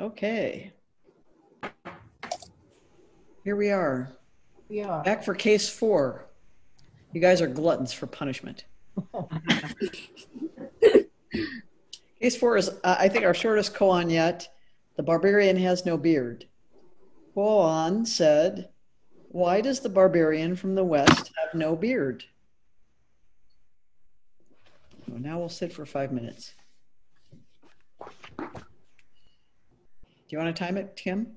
Okay. Here we are, We are. back for case four. You guys are gluttons for punishment. Case four is, uh, I think, our shortest koan yet. The barbarian has no beard. Huo'an said, Why does the barbarian from the west have no beard? Now we'll sit for five minutes. Do you want to time it, Tim?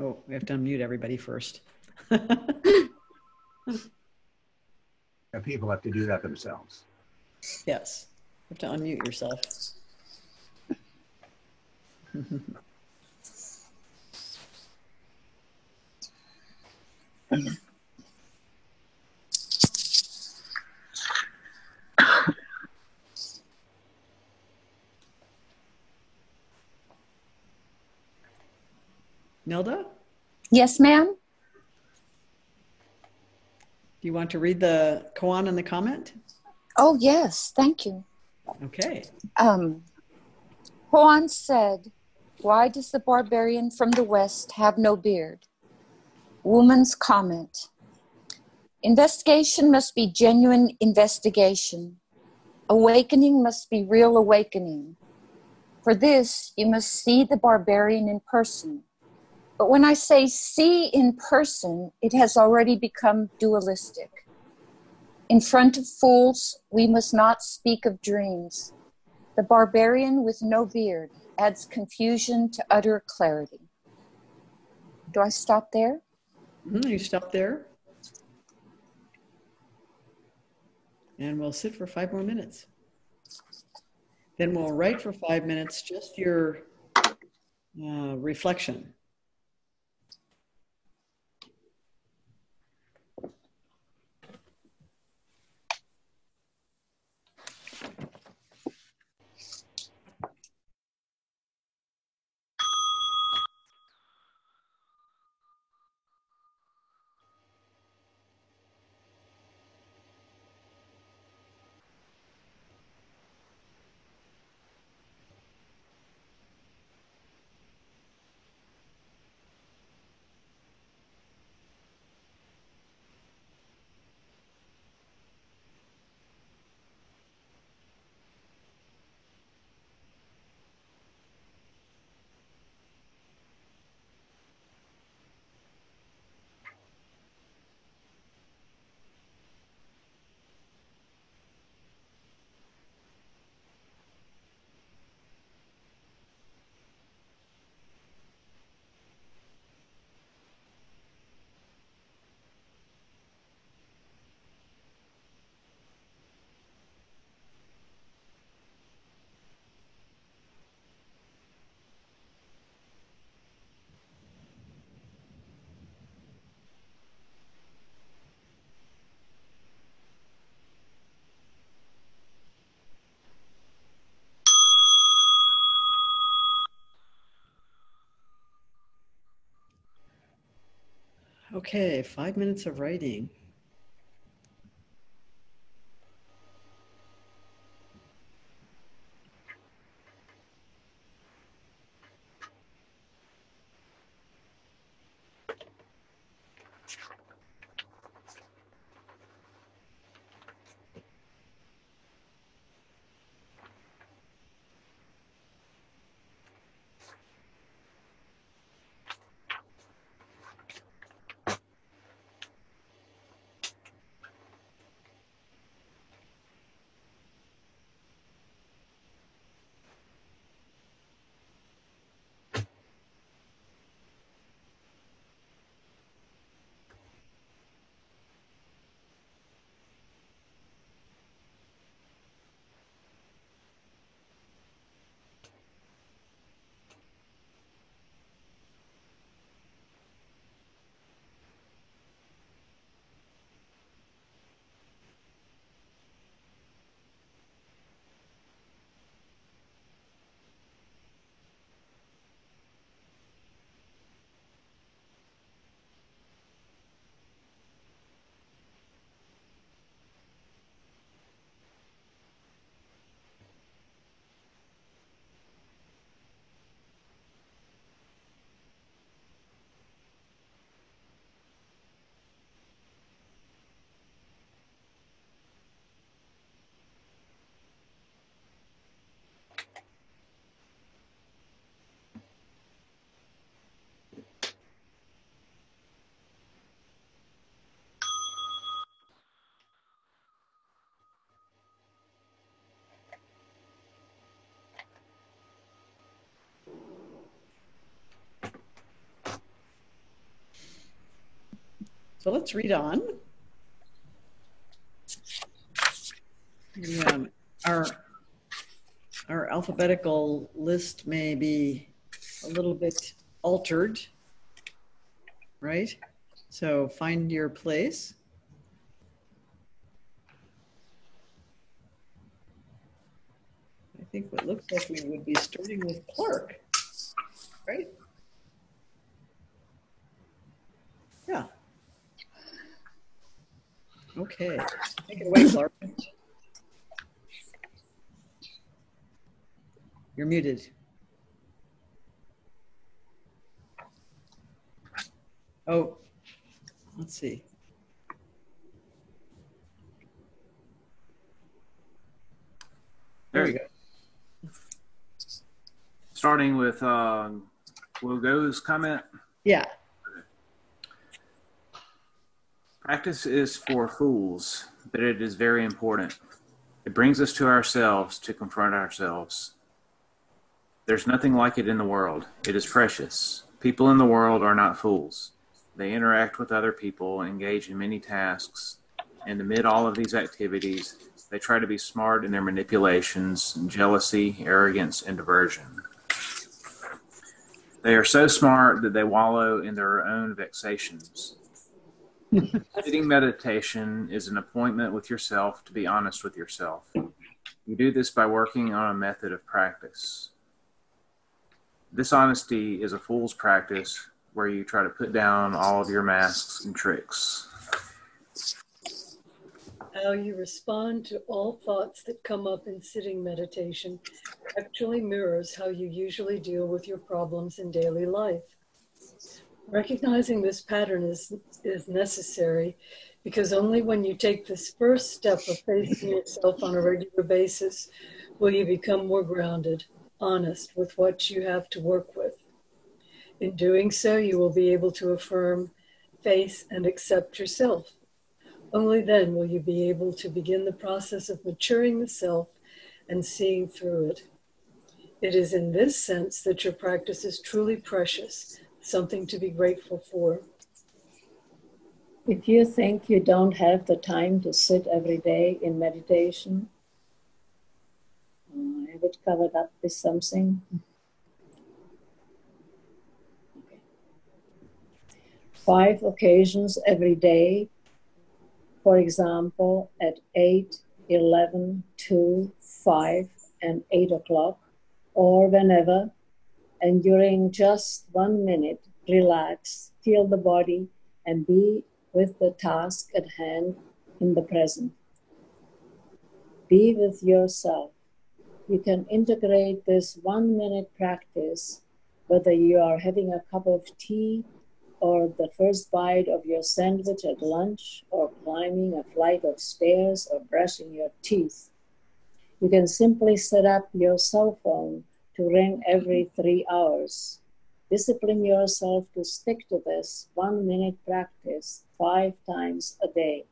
Oh, we have to unmute everybody first. And people have to do that themselves. Yes, you have to unmute yourself. Nelda, Yes, ma'am. do you want to read the koan in the comment? Oh, yes. Thank you. Okay. Um, Huo'an said, Why does the barbarian from the West have no beard? Wu Men's comment Investigation must be genuine investigation. Awakening must be real awakening. For this, you must see the barbarian in person. But when I say see in person, it has already become dualistic. In front of fools, we must not speak of dreams. The barbarian with no beard adds confusion to utter clarity. Do I stop there? Mhm, You stop there. And we'll sit for five more minutes. Then we'll write for five minutes just your uh, reflection. Okay, five minutes of writing. So let's read on. Yeah, our, our alphabetical list may be a little bit altered, right? So find your place. I think what looks like we would be starting with Clark, right? Yeah. Okay, take it away, Clark. You're muted. Oh, let's see. There we go. Starting with um, Will Go's comment. Yeah. Practice is for fools, but it is very important. It brings us to ourselves to confront ourselves. There's nothing like it in the world. It is precious. People in the world are not fools. They interact with other people, engage in many tasks, and amid all of these activities, they try to be smart in their manipulations, jealousy, arrogance, and diversion. They are so smart that they wallow in their own vexations. Sitting meditation is an appointment with yourself to be honest with yourself. You do this by working on a method of practice. This honesty is a fool's practice where you try to put down all of your masks and tricks. How you respond to all thoughts that come up in sitting meditation actually mirrors how you usually deal with your problems in daily life. Recognizing this pattern is, is necessary because only when you take this first step of facing yourself on a regular basis will you become more grounded, honest with what you have to work with. In doing so, you will be able to affirm, face, and accept yourself. Only then will you be able to begin the process of maturing the self and seeing through it. It is in this sense that your practice is truly precious something to be grateful for. If you think you don't have the time to sit every day in meditation, uh, have it covered up with something. Okay. Five occasions every day, for example, at 8, 11, 2, 5, and 8 o'clock, or whenever and during just one minute, relax, feel the body, and be with the task at hand in the present. Be with yourself. You can integrate this one minute practice, whether you are having a cup of tea or the first bite of your sandwich at lunch, or climbing a flight of stairs, or brushing your teeth. You can simply set up your cell phone to ring every three hours. Discipline yourself to stick to this one minute practice five times a day,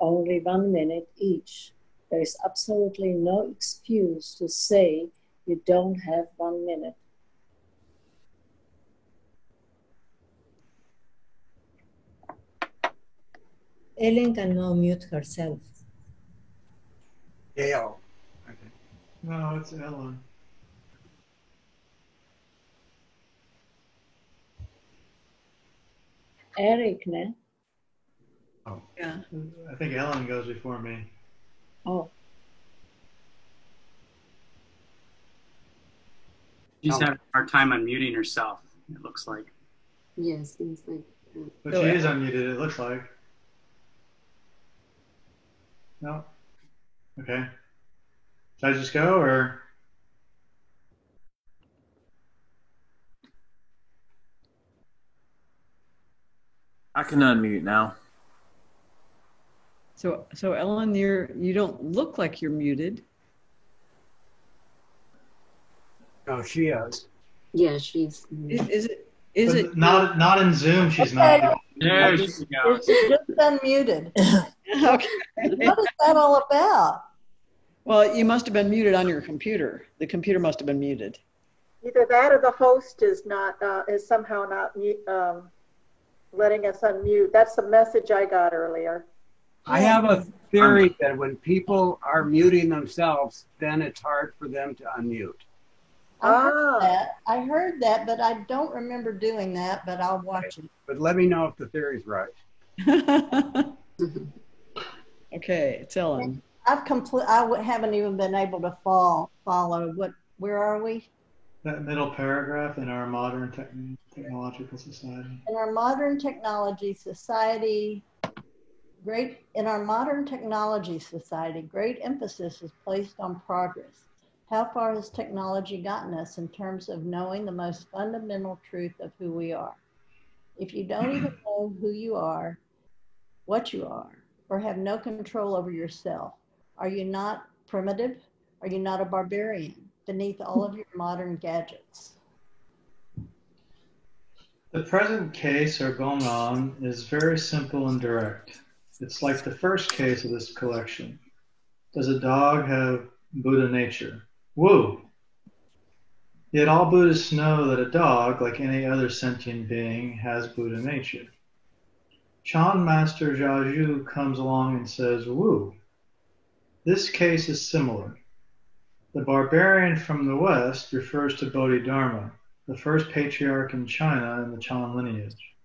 only one minute each. There is absolutely no excuse to say you don't have one minute. Ellen can now mute herself. Gail. I think. No, it's Ellen. Eric, ne? Oh. Yeah. I think Ellen goes before me. Oh, She's Oh. having a hard time unmuting herself, it looks like. Yes, seems like But Oh, she yeah. is unmuted, it looks like. No? Okay. Should I just go or? I can unmute now. So, so Ellen, you're, you don't look like you're muted. Oh, she is. yeah, she's Is, is it, is but it? Not, not in Zoom, she's not. There she goes. It's just unmuted. Okay. What is that all about? Well, you must have been muted on your computer. The computer must have been muted. Either that or the host is not, uh, is somehow not mu- um, letting us unmute. That's the message I got earlier. I have a theory that when people are muting themselves, then it's hard for them to unmute. I heard Ah. that. I heard that, but I don't remember doing that, but I'll watch it. But let me know if the theory's right. Okay, it's Ellen. I've complete, I haven't even been able to fall, follow what, where are we? That middle paragraph in our modern tech technological society. In our modern technology society, great, in our modern technology society, great emphasis is placed on progress. How far has technology gotten us in terms of knowing the most fundamental truth of who we are? If you don't even know who you are, what you are, or have no control over yourself, are you not primitive? Are you not a barbarian beneath all of your modern gadgets? The present case, or Gong'an, is very simple and direct. It's like the first case of this collection. Does a dog have Buddha nature? Woo! Yet all Buddhists know that a dog, like any other sentient being, has Buddha nature. Chan Master Zhaozhou comes along and says, Woo! This case is similar. The barbarian from the West refers to Bodhidharma, the first patriarch in China in the Chan lineage.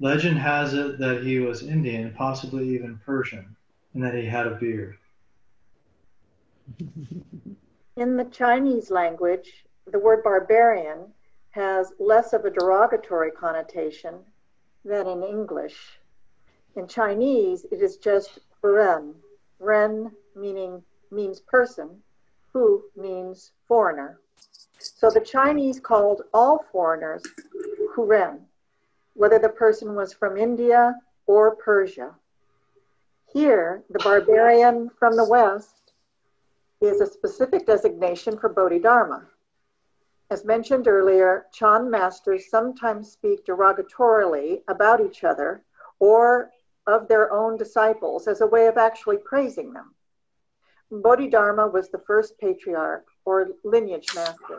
Legend has it that he was Indian, possibly even Persian, and that he had a beard. In the Chinese language, the word barbarian has less of a derogatory connotation than in English. In Chinese, it is just ren. Ren meaning means person, hu means foreigner. So the Chinese called all foreigners huren, whether the person was from India or Persia. Here, the barbarian from the West is a specific designation for Bodhidharma. As mentioned earlier, Chan masters sometimes speak derogatorily about each other or of their own disciples as a way of actually praising them. Bodhidharma was the first patriarch or lineage master.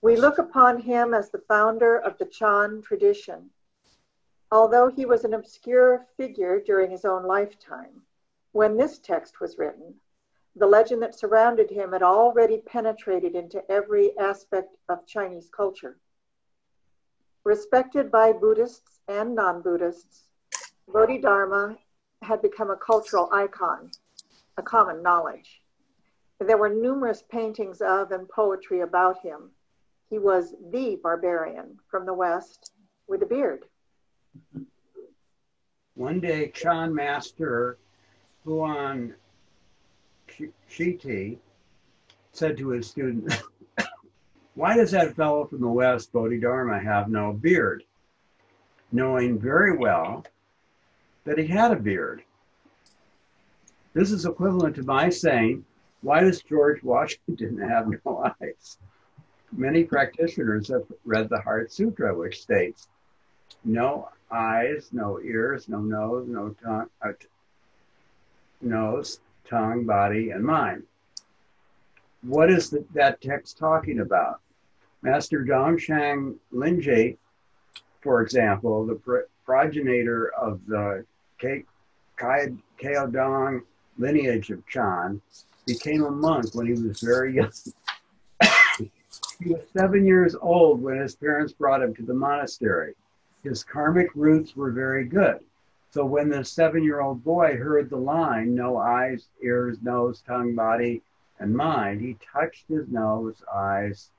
we look upon him as the founder of the Chan tradition. Although he was an obscure figure during his own lifetime, when this text was written, the legend that surrounded him had already penetrated into every aspect of Chinese culture. Respected by Buddhists and non Buddhists, Bodhidharma had become a cultural icon, a common knowledge. There were numerous paintings of and poetry about him. He was the barbarian from the West with a beard. One day, Chan Master Huo'an Shiti said to his student, Why does that fellow from the West, Bodhidharma, have no beard? Knowing very well that he had a beard. This is equivalent to my saying, Why does George Washington have no eyes? Many practitioners have read the Heart Sutra, which states, No eyes, no ears, no nose, no tongue, uh, nose, tongue, body, and mind. What is the, that text talking about? Master Dongshan Liangjie, for example, the pr- progenitor of the Caodong lineage of Chan, became a monk when he was very young. he was seven years old when his parents brought him to the monastery. His karmic roots were very good. So when the seven year old boy heard the line, no eyes, ears, nose, tongue, body, and mind, he touched his nose, eyes,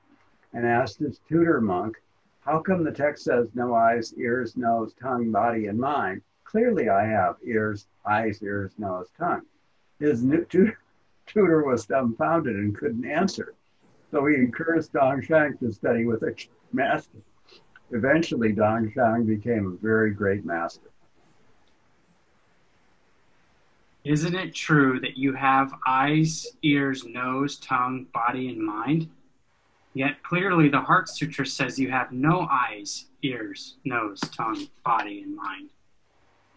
and asked his tutor monk, How come the text says no eyes, ears, nose, tongue, body, and mind? Clearly I have ears, eyes, ears, nose, tongue. His tutor, tutor was dumbfounded and couldn't answer. So he encouraged Dongshan to study with a master. Eventually, Dongshan became a very great master. Isn't it true that you have eyes, ears, nose, tongue, body, and mind? Yet clearly the Heart Sutra says you have no eyes, ears, nose, tongue, body, and mind.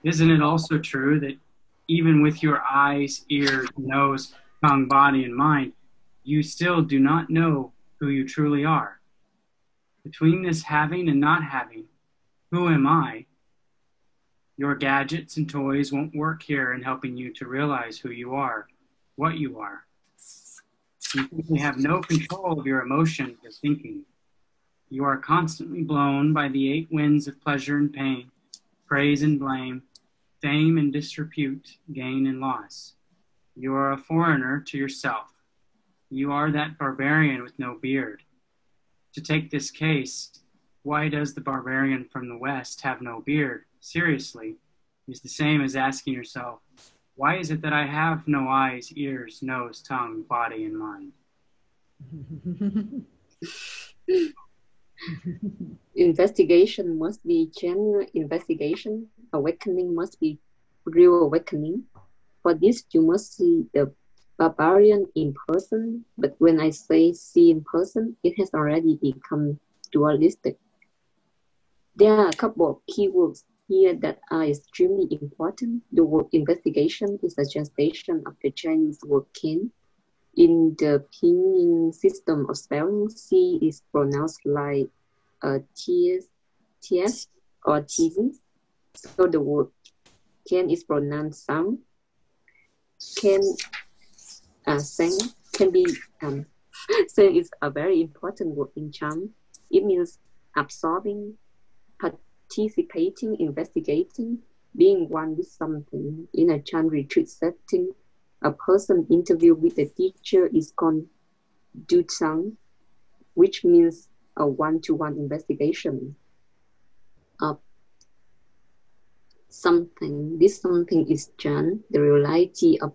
Isn't it also true that even with your eyes, ears, nose, tongue, body, and mind, you still do not know who you truly are? Between this having and not having, who am I? Your gadgets and toys won't work here in helping you to realize who you are, what you are. You simply have no control of your emotions or thinking. You are constantly blown by the eight winds of pleasure and pain, praise and blame, fame and disrepute, gain and loss. You are a foreigner to yourself. You are that barbarian with no beard. To take this case, why does the barbarian from the West have no beard? seriously is the same as asking yourself, why is it that I have no eyes, ears, nose, tongue, body, and mind? investigation must be general investigation. Awakening must be real awakening. For this, you must see the barbarian in person. But when I say see in person, it has already become dualistic. There are a couple of keywords here that are extremely important. The word investigation is a translation of the Chinese word kin. In the pinyin system of spelling, C is pronounced like uh, TS, TS or TZ. So the word can is pronounced some. Can uh, sang can be um, sang is a very important word in Chan. It means absorbing, participating, investigating, being one with something. In a Chan retreat setting, a person interview with a teacher is called du chang, which means a one-to-one investigation of something. This something is Chan, the reality of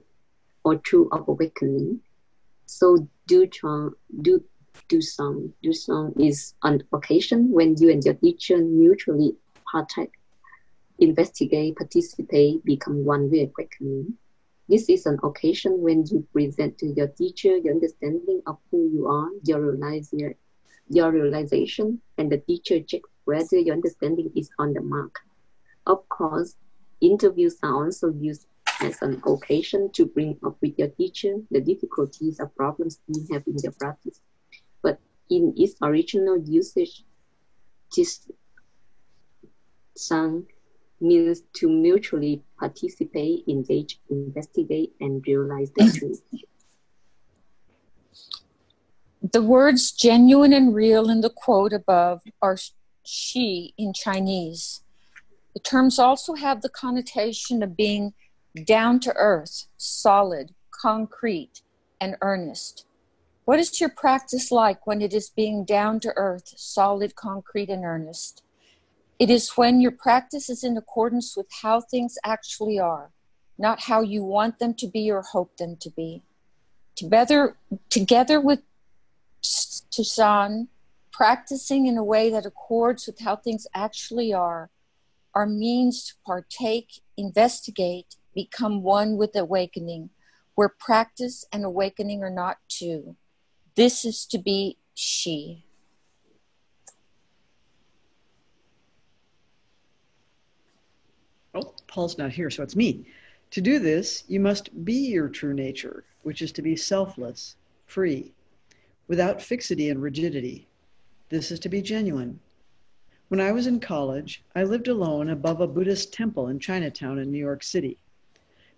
or true of awakening. So do chang, do do some do some is an occasion when you and your teacher mutually partake, investigate, participate, become one with awakening. This is an occasion when you present to your teacher your understanding of who you are, your, realize, your, your realization, and the teacher checks whether your understanding is on the mark. Of course, interviews are also used as an occasion to bring up with your teacher the difficulties or problems you have in your practice. But in its original usage, this song means to mutually participate, engage, investigate, and realize the truth. The words genuine and real in the quote above are she in Chinese. The terms also have the connotation of being down to earth, solid, concrete, and earnest. What is your practice like when it is being down to earth, solid, concrete, and earnest? It is when your practice is in accordance with how things actually are, not how you want them to be or hope them to be. Together, together with Tusan, practicing in a way that accords with how things actually are, are means to partake, investigate, become one with awakening, where practice and awakening are not two. This is to be she. Oh, Paul's not here, so it's me. To do this, you must be your true nature, which is to be selfless, free, without fixity and rigidity. This is to be genuine. When I was in college, I lived alone above a Buddhist temple in Chinatown in New York City.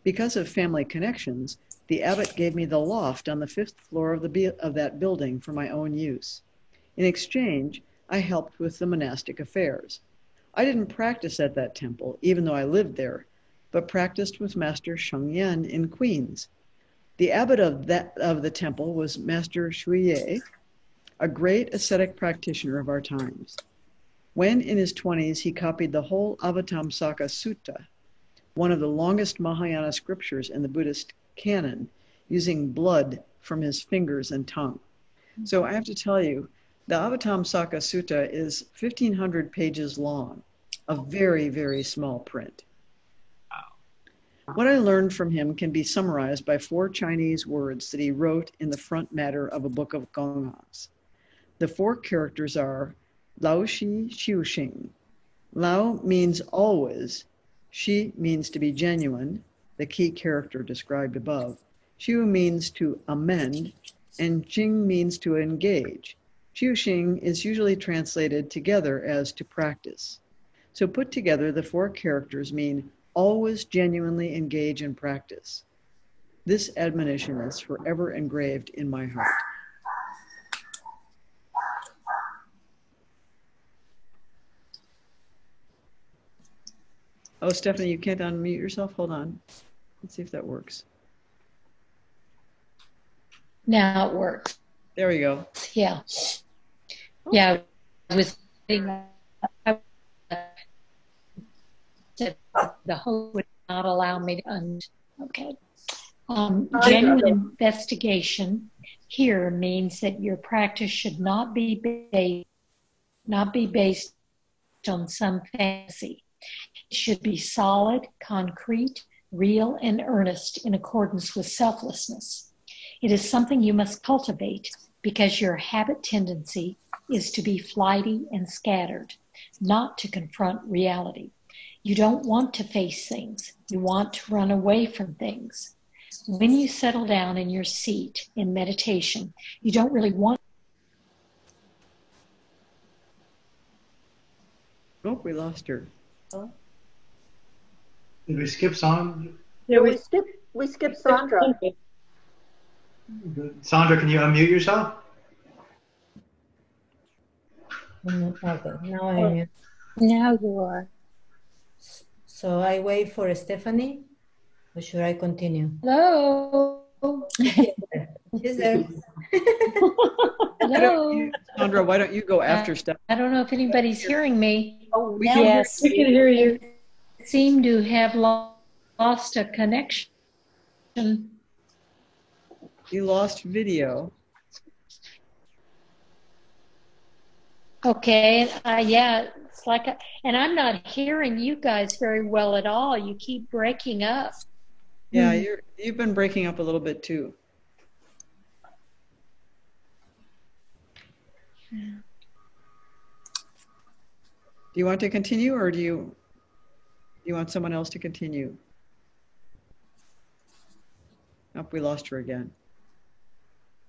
Because of family connections, the abbot gave me the loft on the fifth floor of, the, of that building for my own use. In exchange, I helped with the monastic affairs. I didn't practice at that temple, even though I lived there, but practiced with Master Sheng Yen in Queens. The abbot of, that, of the temple was Master Shuye, a great ascetic practitioner of our times. When in his 20s, he copied the whole Avatamsaka Sutra, one of the longest Mahayana scriptures in the Buddhist canon using blood from his fingers and tongue. So I have to tell you, the Avatamsaka Sutra is 1,500 pages long, a very, very small print. What I learned from him can be summarized by four Chinese words that he wrote in the front matter of a book of gongs. The four characters are Lao Shi Xiu Xing. Lao means always, Shi means to be genuine, the key character described above. Xiu means to amend, and Jing means to engage. Xiu Xing is usually translated together as to practice. So put together, the four characters mean always genuinely engage in practice. This admonition is forever engraved in my heart. Oh, Stephanie, you can't unmute yourself? Hold on. Let's see if that works. Now it works. There we go. Yeah. Yeah. I was the host would not allow me to un okay. Um, genuine investigation here means that your practice should not be based not be based on some fantasy. It should be solid, concrete, real and earnest in accordance with selflessness. It is something you must cultivate because your habit tendency is to be flighty and scattered, not to confront reality. You don't want to face things, you want to run away from things. When you settle down in your seat in meditation, you don't really want. Oh, we lost her. Did we skip Sandra? Yeah, we skipped we skipped Sandra. Sandra, can you unmute yourself? Okay, now I am. Now you are. So I wait for Stephanie, or should I continue? Hello. She's there. Hello. Sandra, why don't you go after Stephanie? I don't know if anybody's hearing me. Oh, We now can- yes. We can hear you. Seem to have lost a connection. You lost video. Okay, uh, yeah, it's like, a, and I'm not hearing you guys very well at all. You keep breaking up. Yeah, Hmm. you're you've been breaking up a little bit too. Do you want to continue or do you you want someone else to continue? Nope, we lost her again.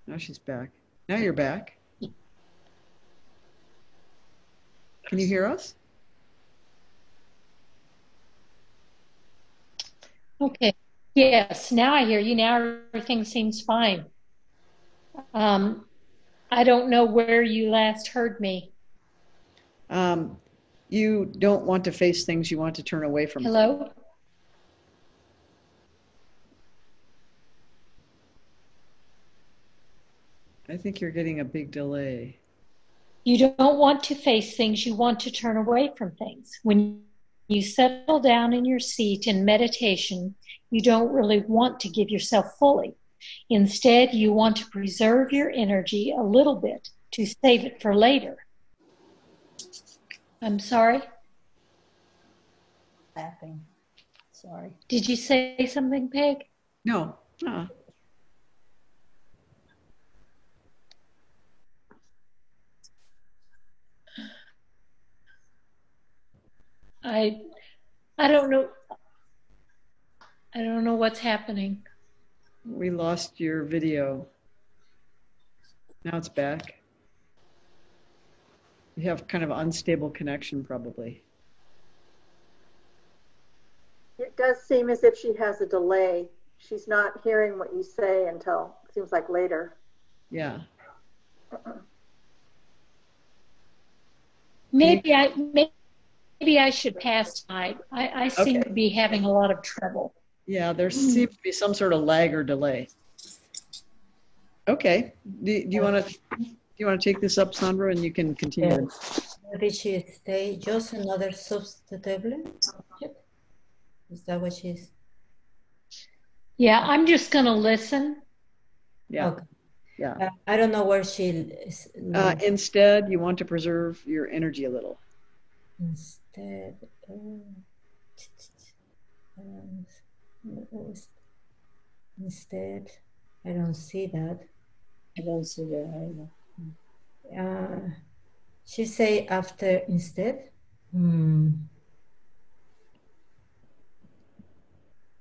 Now she's back. Now you're back. Can you hear us? Okay. Yes, now I hear you. Now everything seems fine. Um, I don't know where you last heard me. Um, you don't want to face things, you want to turn away from. Hello? I think you're getting a big delay. You don't want to face things, you want to turn away from things. When you settle down in your seat in meditation, you don't really want to give yourself fully. Instead, you want to preserve your energy a little bit to save it for later. I'm sorry? Laughing. Sorry. Did you say something, Peg? No. Uh, I I don't know I don't know what's happening. we lost your video. Now it's back. You have kind of unstable connection, probably. It does seem as if she has a delay. She's not hearing what you say until it seems like later. Yeah. Maybe I maybe I should pass tonight. I, I seem Okay. to be having a lot of trouble. Yeah, there seems to be some sort of lag or delay. Okay. Do, do you want to do you want to take this up, Sandra, and you can continue? Where did she stay? Just another substitutable? Is that what she's? Yeah, I'm just gonna listen. Yeah. Okay. Yeah. Uh, I don't know where she is. Uh, instead, you want to preserve your energy a little. Instead, uh, instead, I don't see that. I don't see that either. Uh, she say after instead. Hmm.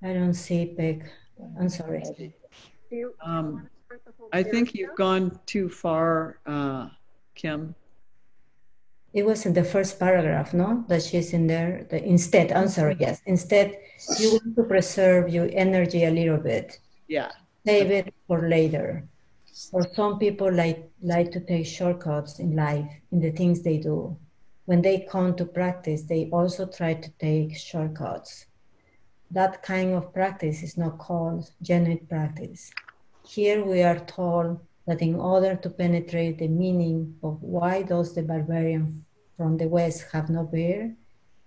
I don't see Peg. I'm sorry. Um, I think you've gone too far, uh, Kim. It was in the first paragraph, no? That she's in there. The instead, I'm sorry, yes. Instead, you want to preserve your energy a little bit. Yeah. Save it for later. For some people like like to take shortcuts in life, in the things they do. When they come to practice, they also try to take shortcuts. That kind of practice is not called genuine practice. Here we are told that in order to penetrate the meaning of why does the barbarian from the West have no beard,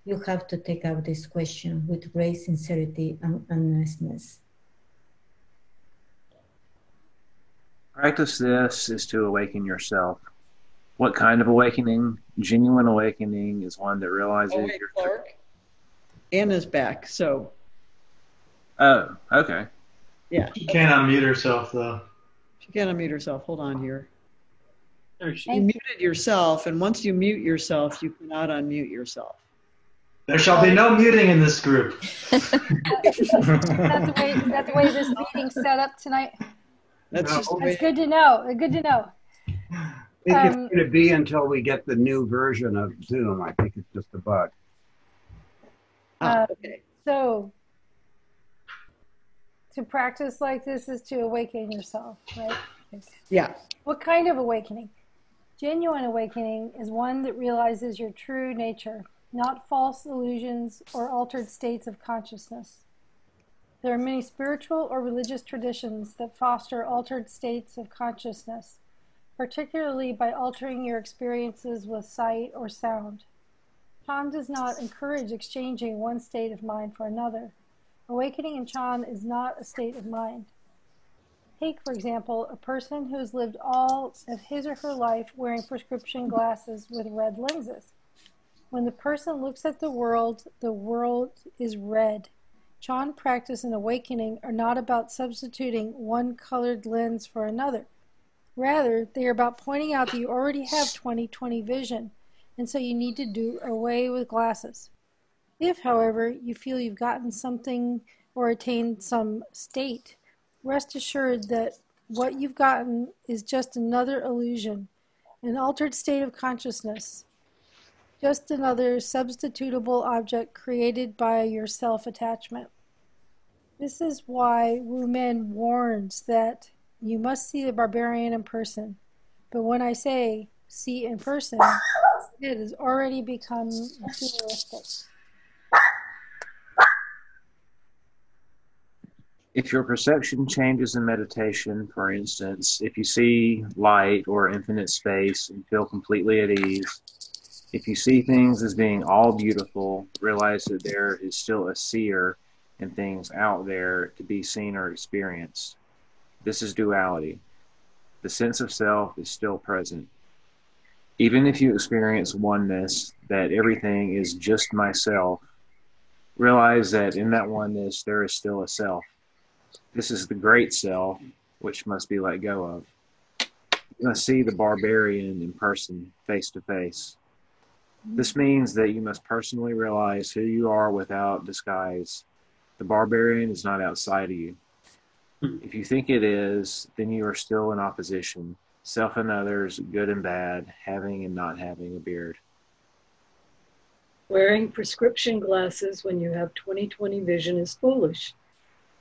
you have to take up this question with great sincerity and earnestness. Practice this is to awaken yourself. What kind of awakening? Genuine awakening is one that realizes Oh, wait, you're. Clark. Anna's back, so Oh, okay. yeah. She can't unmute herself though. She can't unmute herself. Hold on here. There she You muted yourself, and once you mute yourself, you cannot unmute yourself. There shall be no muting in this group. that's, the way, is that the way this meeting's set up tonight? That's just. That's good to know. Good to know. I think Um, it's going to be until we get the new version of Zoom. I think it's just a bug. Uh, okay. So, to practice like this is to awaken yourself, right? Yeah. What kind of awakening? Genuine awakening is one that realizes your true nature, not false illusions or altered states of consciousness. There are many spiritual or religious traditions that foster altered states of consciousness, particularly by altering your experiences with sight or sound. Chan does not encourage exchanging one state of mind for another. Awakening in Chan is not a state of mind. Take, for example, a person who has lived all of his or her life wearing prescription glasses with red lenses. When the person looks at the world, the world is red. Chan practice and awakening are not about substituting one colored lens for another. Rather, they are about pointing out that you already have 20 20 vision, and so you need to do away with glasses. If, however, you feel you've gotten something or attained some state, rest assured that what you've gotten is just another illusion, an altered state of consciousness, just another substitutable object created by your self attachment. This is why Wu Men warns that you must see the barbarian in person. But when I say see in person, it has already become materialistic. If your perception changes in meditation, for instance, if you see light or infinite space and feel completely at ease, if you see things as being all beautiful, realize that there is still a seer and things out there to be seen or experienced. This is duality. The sense of self is still present. Even if you experience oneness, that everything is just myself, realize that in that oneness there is still a self. This is the great self, which must be let go of. You must see the barbarian in person, face to face. This means that you must personally realize who you are without disguise the barbarian is not outside of you. Hmm. If you think it is, then you are still in opposition, self and others, good and bad, having and not having a beard. Wearing prescription glasses when you have 20/20 vision is foolish.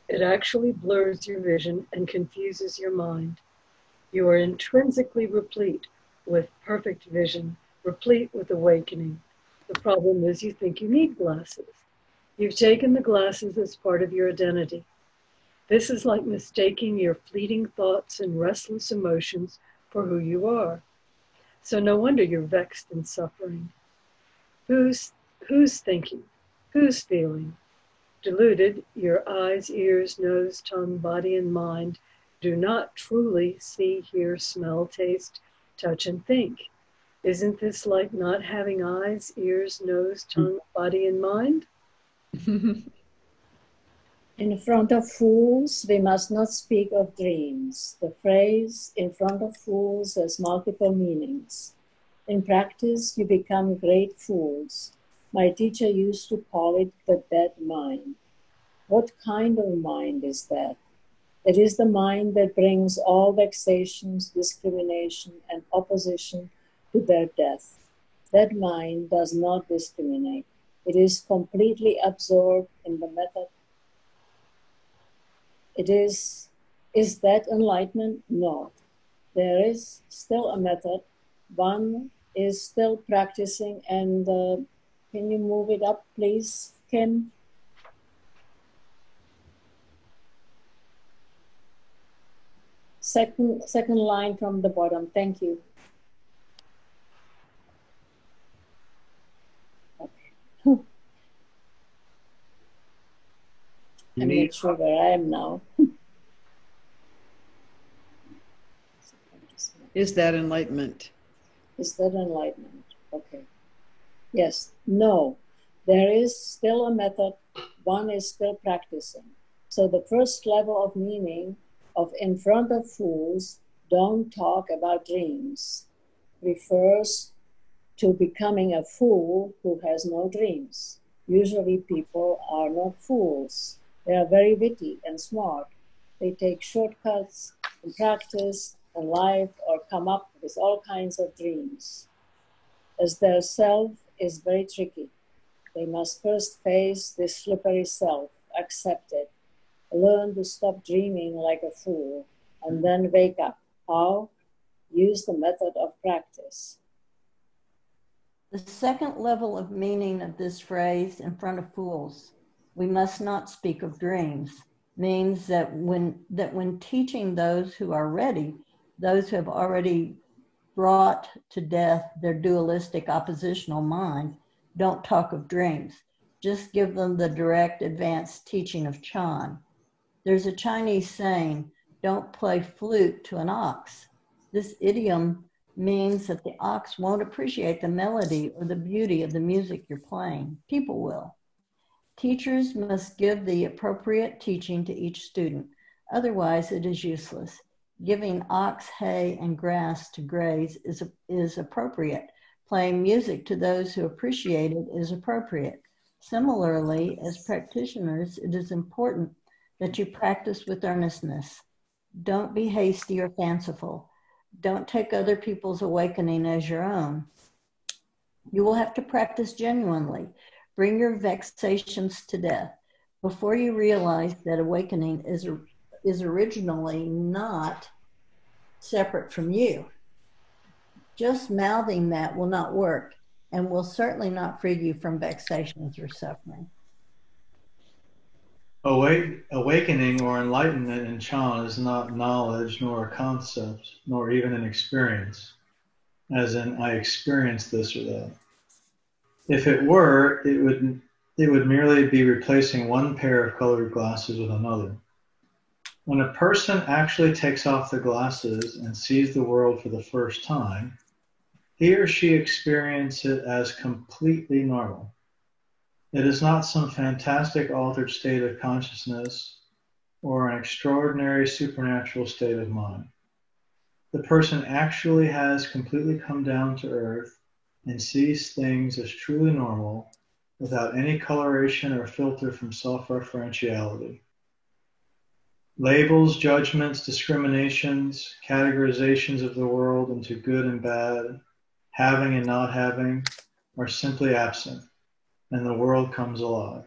It actually blurs your vision and confuses your mind. You are intrinsically replete with perfect vision, replete with awakening. The problem is you think you need glasses. You've taken the glasses as part of your identity. This is like mistaking your fleeting thoughts and restless emotions for who you are. So no wonder you're vexed and suffering. Who's who's thinking? Who's feeling? Deluded, your eyes, ears, nose, tongue, body, and mind do not truly see, hear, smell, taste, touch, and think. Isn't this like not having eyes, ears, nose, hmm. tongue, body, and mind? In front of fools, we must not speak of dreams. The phrase in front of fools has multiple meanings. In practice, you become great fools. My teacher used to call it the dead mind. What kind of mind is that? It is the mind that brings all vexations, discrimination, and opposition to their death. That mind does not discriminate. It is completely absorbed in the method. It is, is that enlightenment? No. There is still a method. One is still practicing, and uh, can you move it up, please, Kim? Second, second line from the bottom. Thank you. I'm not sure where I am now. Is that enlightenment? Is that enlightenment? Okay. Yes. No. There is still a method. One is still practicing. So the first level of meaning of in front of fools, don't talk about dreams, refers to becoming a fool who has no dreams. Usually people are not fools. They are very witty and smart. They take shortcuts in practice and life or come up with all kinds of dreams. As their self is very tricky, they must first face this slippery self, accept it, learn to stop dreaming like a fool, and then wake up. How? Use the method of practice. The second level of meaning of this phrase, in front of fools, we must not speak of dreams. Means that when that when teaching those who are ready those who have already brought to death their dualistic oppositional mind don't talk of dreams. Just give them the direct advanced teaching of chan. There's a chinese saying don't play flute to an ox. This idiom means that the ox won't appreciate the melody or the beauty of the music you're playing. People will Teachers must give the appropriate teaching to each student, otherwise, it is useless. Giving ox hay and grass to graze is, is appropriate. Playing music to those who appreciate it is appropriate. Similarly, as practitioners, it is important that you practice with earnestness. Don't be hasty or fanciful. Don't take other people's awakening as your own. You will have to practice genuinely. Bring your vexations to death before you realize that awakening is, is originally not separate from you. Just mouthing that will not work and will certainly not free you from vexations or suffering. Awake, awakening or enlightenment in Chan is not knowledge, nor a concept, nor even an experience, as in I experienced this or that. If it were, it would it would merely be replacing one pair of colored glasses with another. When a person actually takes off the glasses and sees the world for the first time, he or she experiences it as completely normal. It is not some fantastic altered state of consciousness or an extraordinary supernatural state of mind. The person actually has completely come down to earth and sees things as truly normal without any coloration or filter from self referentiality. Labels, judgments, discriminations, categorizations of the world into good and bad, having and not having, are simply absent, and the world comes alive.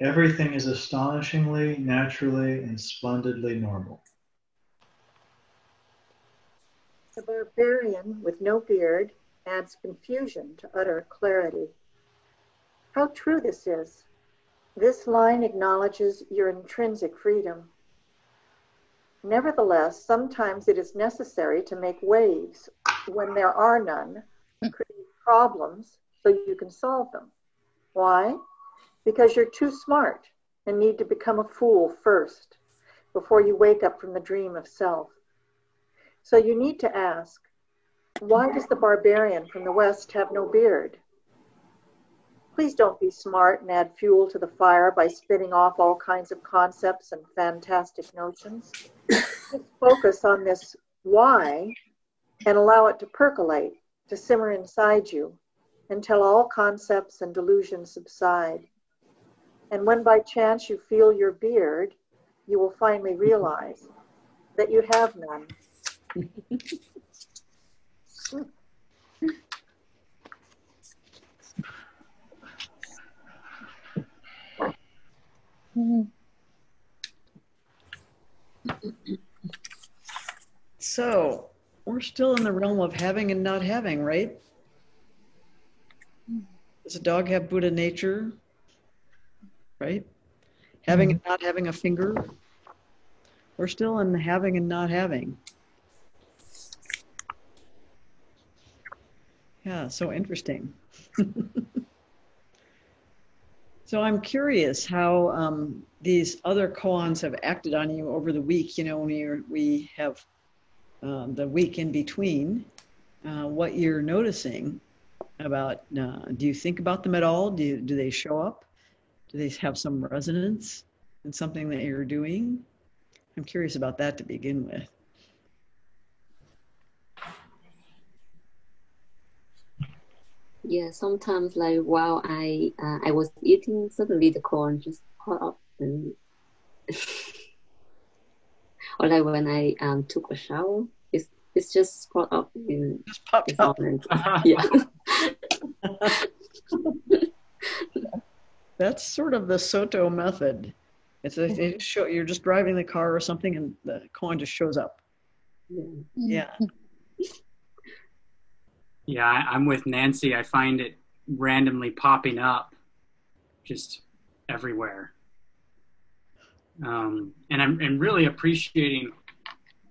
Everything is astonishingly, naturally, and splendidly normal. The barbarian with no beard adds confusion to utter clarity. How true this is. This line acknowledges your intrinsic freedom. Nevertheless, sometimes it is necessary to make waves when there are none, create problems so you can solve them. Why? Because you're too smart and need to become a fool first before you wake up from the dream of self. So you need to ask why does the barbarian from the West have no beard? Please don't be smart and add fuel to the fire by spitting off all kinds of concepts and fantastic notions. Just focus on this why and allow it to percolate, to simmer inside you until all concepts and delusions subside. And when by chance you feel your beard, you will finally realize that you have none. So we're still in the realm of having and not having, right? Does a dog have Buddha nature? Right? Having mm-hmm. and not having a finger? We're still in the having and not having. Yeah, so interesting. so I'm curious how um, these other koans have acted on you over the week. You know, when we we have uh, the week in between, uh, what you're noticing about. Uh, do you think about them at all? Do you, do they show up? Do they have some resonance in something that you're doing? I'm curious about that to begin with. Yeah, sometimes like while I uh, I was eating, suddenly the koan just popped up, and or like when I um took a shower, it's it's just popped up in just popped up. yeah. That's sort of the Soto method. It's a, it show, you're just driving the car or something, and the koan just shows up. Yeah. Yeah, I, I'm with Nancy. I find it randomly popping up just everywhere. Um, and I'm and really appreciating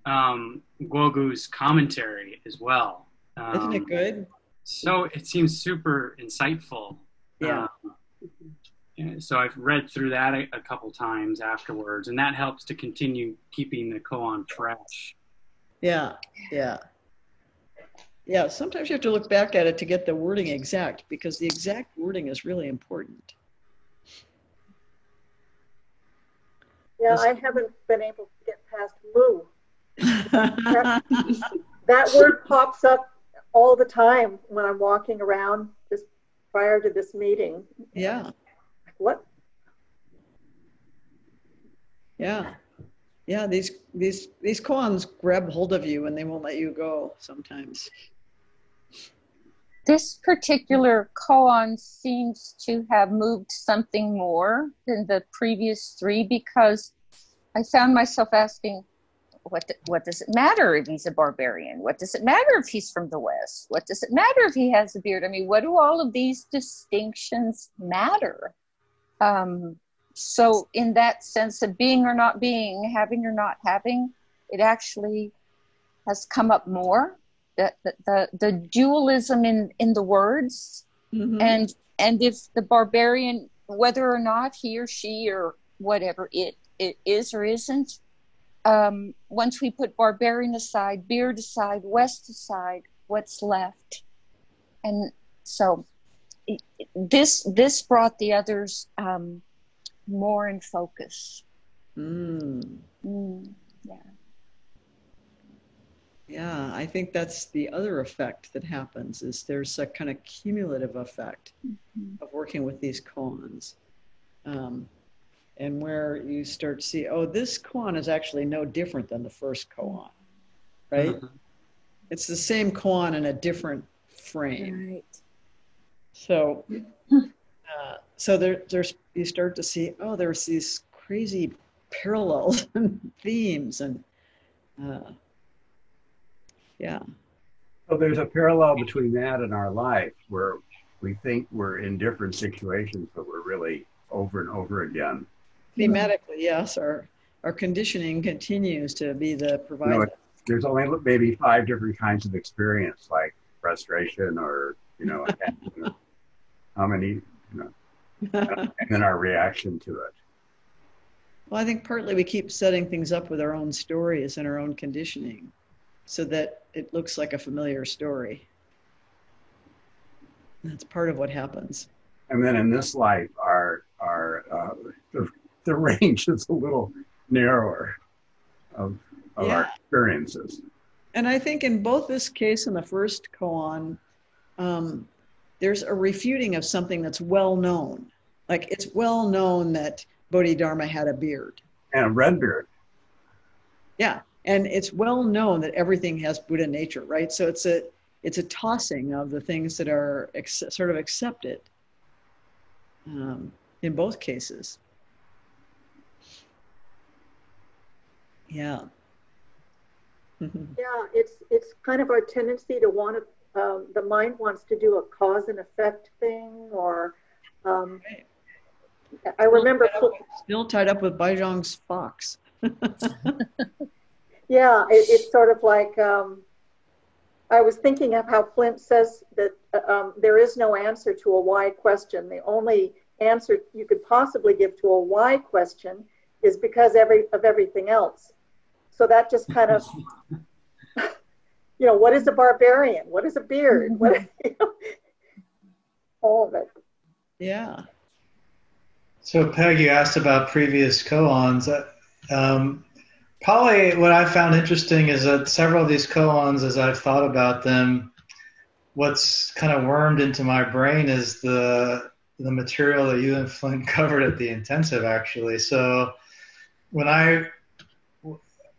um, Guogu's commentary as well. Um, Isn't it good? So it seems super insightful. Yeah. Um, so I've read through that a, a, couple times afterwards, and that helps to continue keeping the koan fresh. Yeah, yeah. Yeah, sometimes you have to look back at it to get the wording exact because the exact wording is really important. Yeah, I haven't been able to get past Mu. that, that word pops up all the time when I'm walking around just prior to this meeting. Yeah. What? Yeah. Yeah, these these these koans grab hold of you and they won't let you go sometimes. This particular koan seems to have moved something more than the previous three because I found myself asking, what what does it matter if he's a barbarian? What does it matter if he's from the West? What does it matter if he has a beard? I mean, what do all of these distinctions matter? Um, so in that sense of being or not being, having or not having, it actually has come up more. The the the, dualism in in the words, Mhm. and and if the barbarian, whether or not he or she or whatever it it is or isn't, um, once we put barbarian aside, beard aside, west aside, what's left, and so this this brought the others um, more in focus. Mm. Mm, yeah. Yeah, I think that's the other effect that happens is there's a kind of cumulative effect of working with these koans. Um, and where you start to see, oh, this koan is actually no different than the first koan, right? It's the same koan in a different frame. Right. So, uh, so there, there's you start to see, oh, there's these crazy parallels and themes, and uh, yeah, So there's a parallel between that and our life where we think we're in different situations, but we're really over and over again. thematically, yes, our our conditioning continues to be the You know, provider. there's only maybe five different kinds of experience, like frustration or, you know, how many, you know, and then our reaction to it. Well, I think partly we keep setting things up with our own stories and our own conditioning so that it looks like a familiar story. That's part of what happens. And then in this life, our our uh, the, the range is a little narrower of of our experiences. And I think in both this case and the first koan, um, there's a refuting of something that's well known. Like it's well known that Bodhidharma had a beard. And a red beard. Yeah, and it's well known that everything has Buddha nature, right? So it's a it's a tossing of the things that are ex- sort of accepted um, in both cases. Yeah. Yeah, it's it's kind of our tendency to want to. Um, the mind wants to do a cause and effect thing, or um, I remember. Still tied up with Baizhang's fox. Yeah, it, it's sort of like um, I was thinking of how Flint says that uh, um, there is no answer to a why question. The only answer you could possibly give to a why question is because every of everything else. So that just kind of, you know, what is a barbarian? What is a beard? What, you know, all of it. Yeah. So, Peg, you asked about previous koans. Uh, Um, probably what I found interesting is that several of these koans, as I've thought about them, what's kind of wormed into my brain is the the material that you and Flint covered at the intensive, actually. So, when I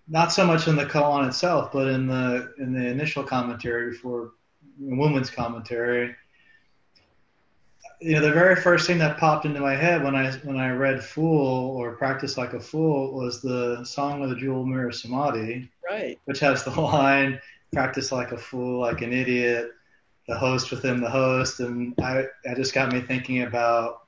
not so much in the koan itself, but in the in the initial commentary before Wu Men's commentary, you know, the very first thing that popped into my head when I when I read "Fool" or "Practice Like a Fool" was the Song of the Jewel Mirror Samadhi, Right. which has the line "Practice like a fool, like an idiot," the host within the host, and I that just got me thinking about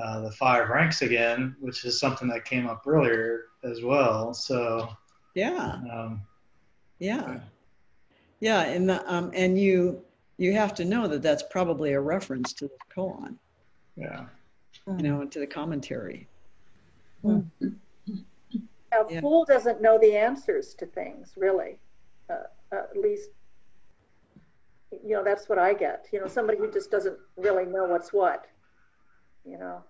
uh, the five ranks again, which is something that came up earlier as well. So Yeah. um, Yeah. Yeah, and the, um, and you you have to know that that's probably a reference to the koan, yeah. you know, to the commentary. Now, Yeah. fool doesn't know the answers to things, really. Uh, at least, you know, that's what I get. You know, somebody who just doesn't really know what's what. You know.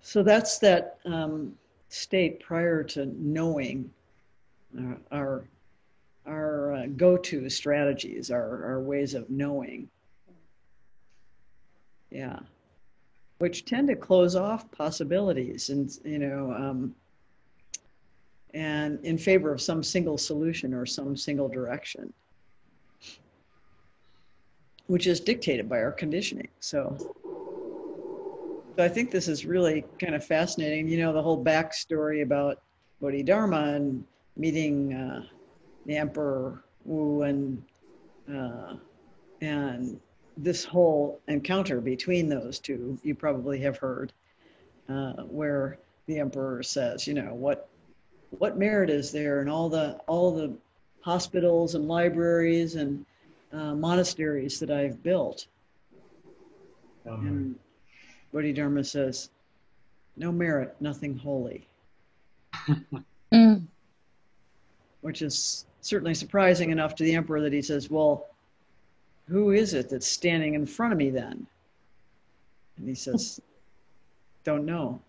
So that's that um, state prior to knowing uh, our our uh, go-to strategies, our our ways of knowing. Yeah, which tend to close off possibilities, and you know, um, and in favor of some single solution or some single direction, which is dictated by our conditioning. So. So I think this is really kind of fascinating. You know, the whole backstory about Bodhidharma and meeting uh, the Emperor Wu and uh, and this whole encounter between those two, you probably have heard. uh, where the emperor says, you know, what what merit is there in all the all the hospitals and libraries and uh, monasteries that I've built? And Bodhidharma says, no merit, nothing holy. Mm. Which is certainly surprising enough to the emperor that he says, well, who is it that's standing in front of me then? And he says, don't know.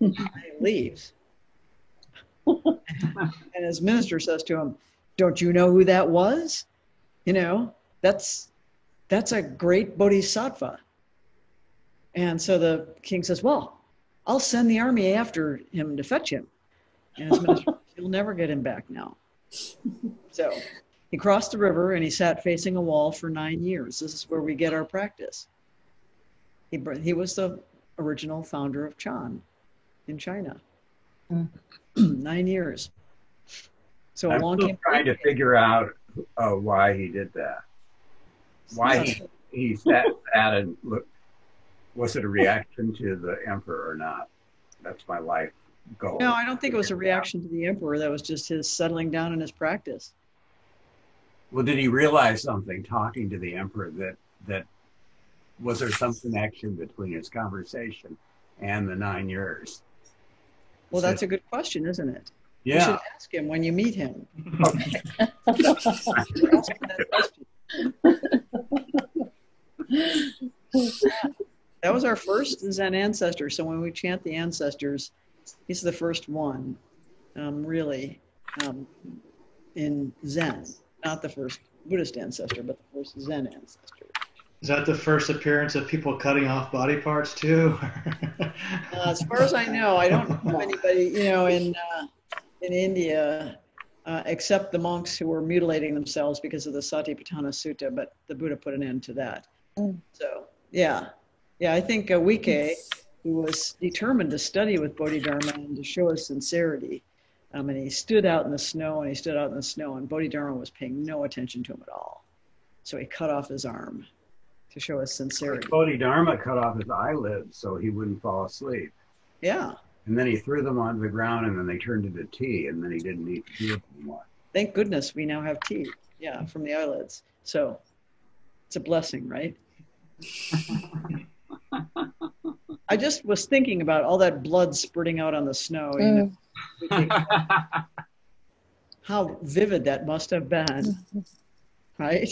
He leaves. and his minister says to him, don't you know who that was? You know, that's that's a great bodhisattva. And so the king says, Well, I'll send the army after him to fetch him. And his minister, you'll never get him back now. So he crossed the river and he sat facing a wall for nine years. This is where we get our practice. He, he was the original founder of Chan in China. nine years. So I'm along still trying to figure out uh, why he did that. Why he, he sat that and look. Was it a reaction to the emperor or not? That's my life goal. No, I don't think it was a reaction to the emperor. That was just his settling down in his practice. Well, did he realize something talking to the emperor that that was there some connection between his conversation and the nine years? Well, that's a good question, isn't it? You Yeah. should ask him when you meet him. Ask him that question. That was our first Zen ancestor. So when we chant the ancestors, he's the first one, um, really, um, in Zen. Not the first Buddhist ancestor, but the first Zen ancestor. Is that the first appearance of people cutting off body parts too? Uh, as far as I know, I don't know anybody, you know, in uh, in India, uh, except the monks who were mutilating themselves because of the Satipatthana Sutta. But the Buddha put an end to that. So yeah, yeah, I think uh, Huike, who was determined to study with Bodhidharma and to show his sincerity, um, and he stood out in the snow and he stood out in the snow, and Bodhidharma was paying no attention to him at all. So he cut off his arm to show his sincerity. Bodhidharma cut off his eyelids so he wouldn't fall asleep. Yeah. And then he threw them onto the ground and then they turned into tea and then he didn't need tea anymore. thank goodness we now have tea yeah from the eyelids so it's a blessing right i just was thinking about all that blood spurting out on the snow. You know, how vivid that must have been right?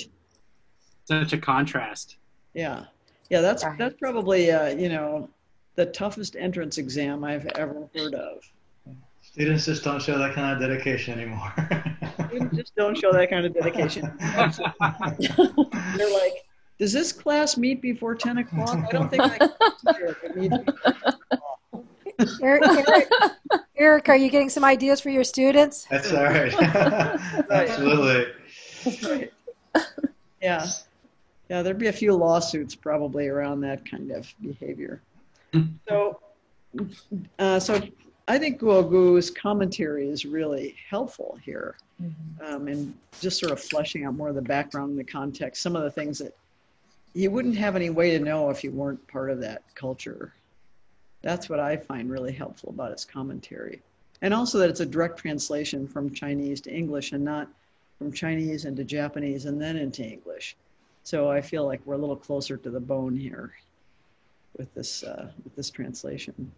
Such a contrast. yeah. Yeah that's that's probably uh, you know the toughest entrance exam i've ever heard of. Students just don't show that kind of dedication anymore. Students just don't show that kind of dedication. They're like does this class meet before 10 o'clock i don't think i can be here if it meets Eric, Eric, Eric, are you getting some ideas for your students? That's all right. Absolutely. Right. Yeah. Yeah, there'd be a few lawsuits probably around that kind of behavior. So, uh, so I think Guogu's commentary is really helpful here um, in just sort of fleshing out more of the background and the context, some of the things that you wouldn't have any way to know if you weren't part of that culture. That's what I find really helpful about its commentary. And also that it's a direct translation from Chinese to English and not from Chinese into Japanese and then into English. So I feel like we're a little closer to the bone here with this uh, with this translation.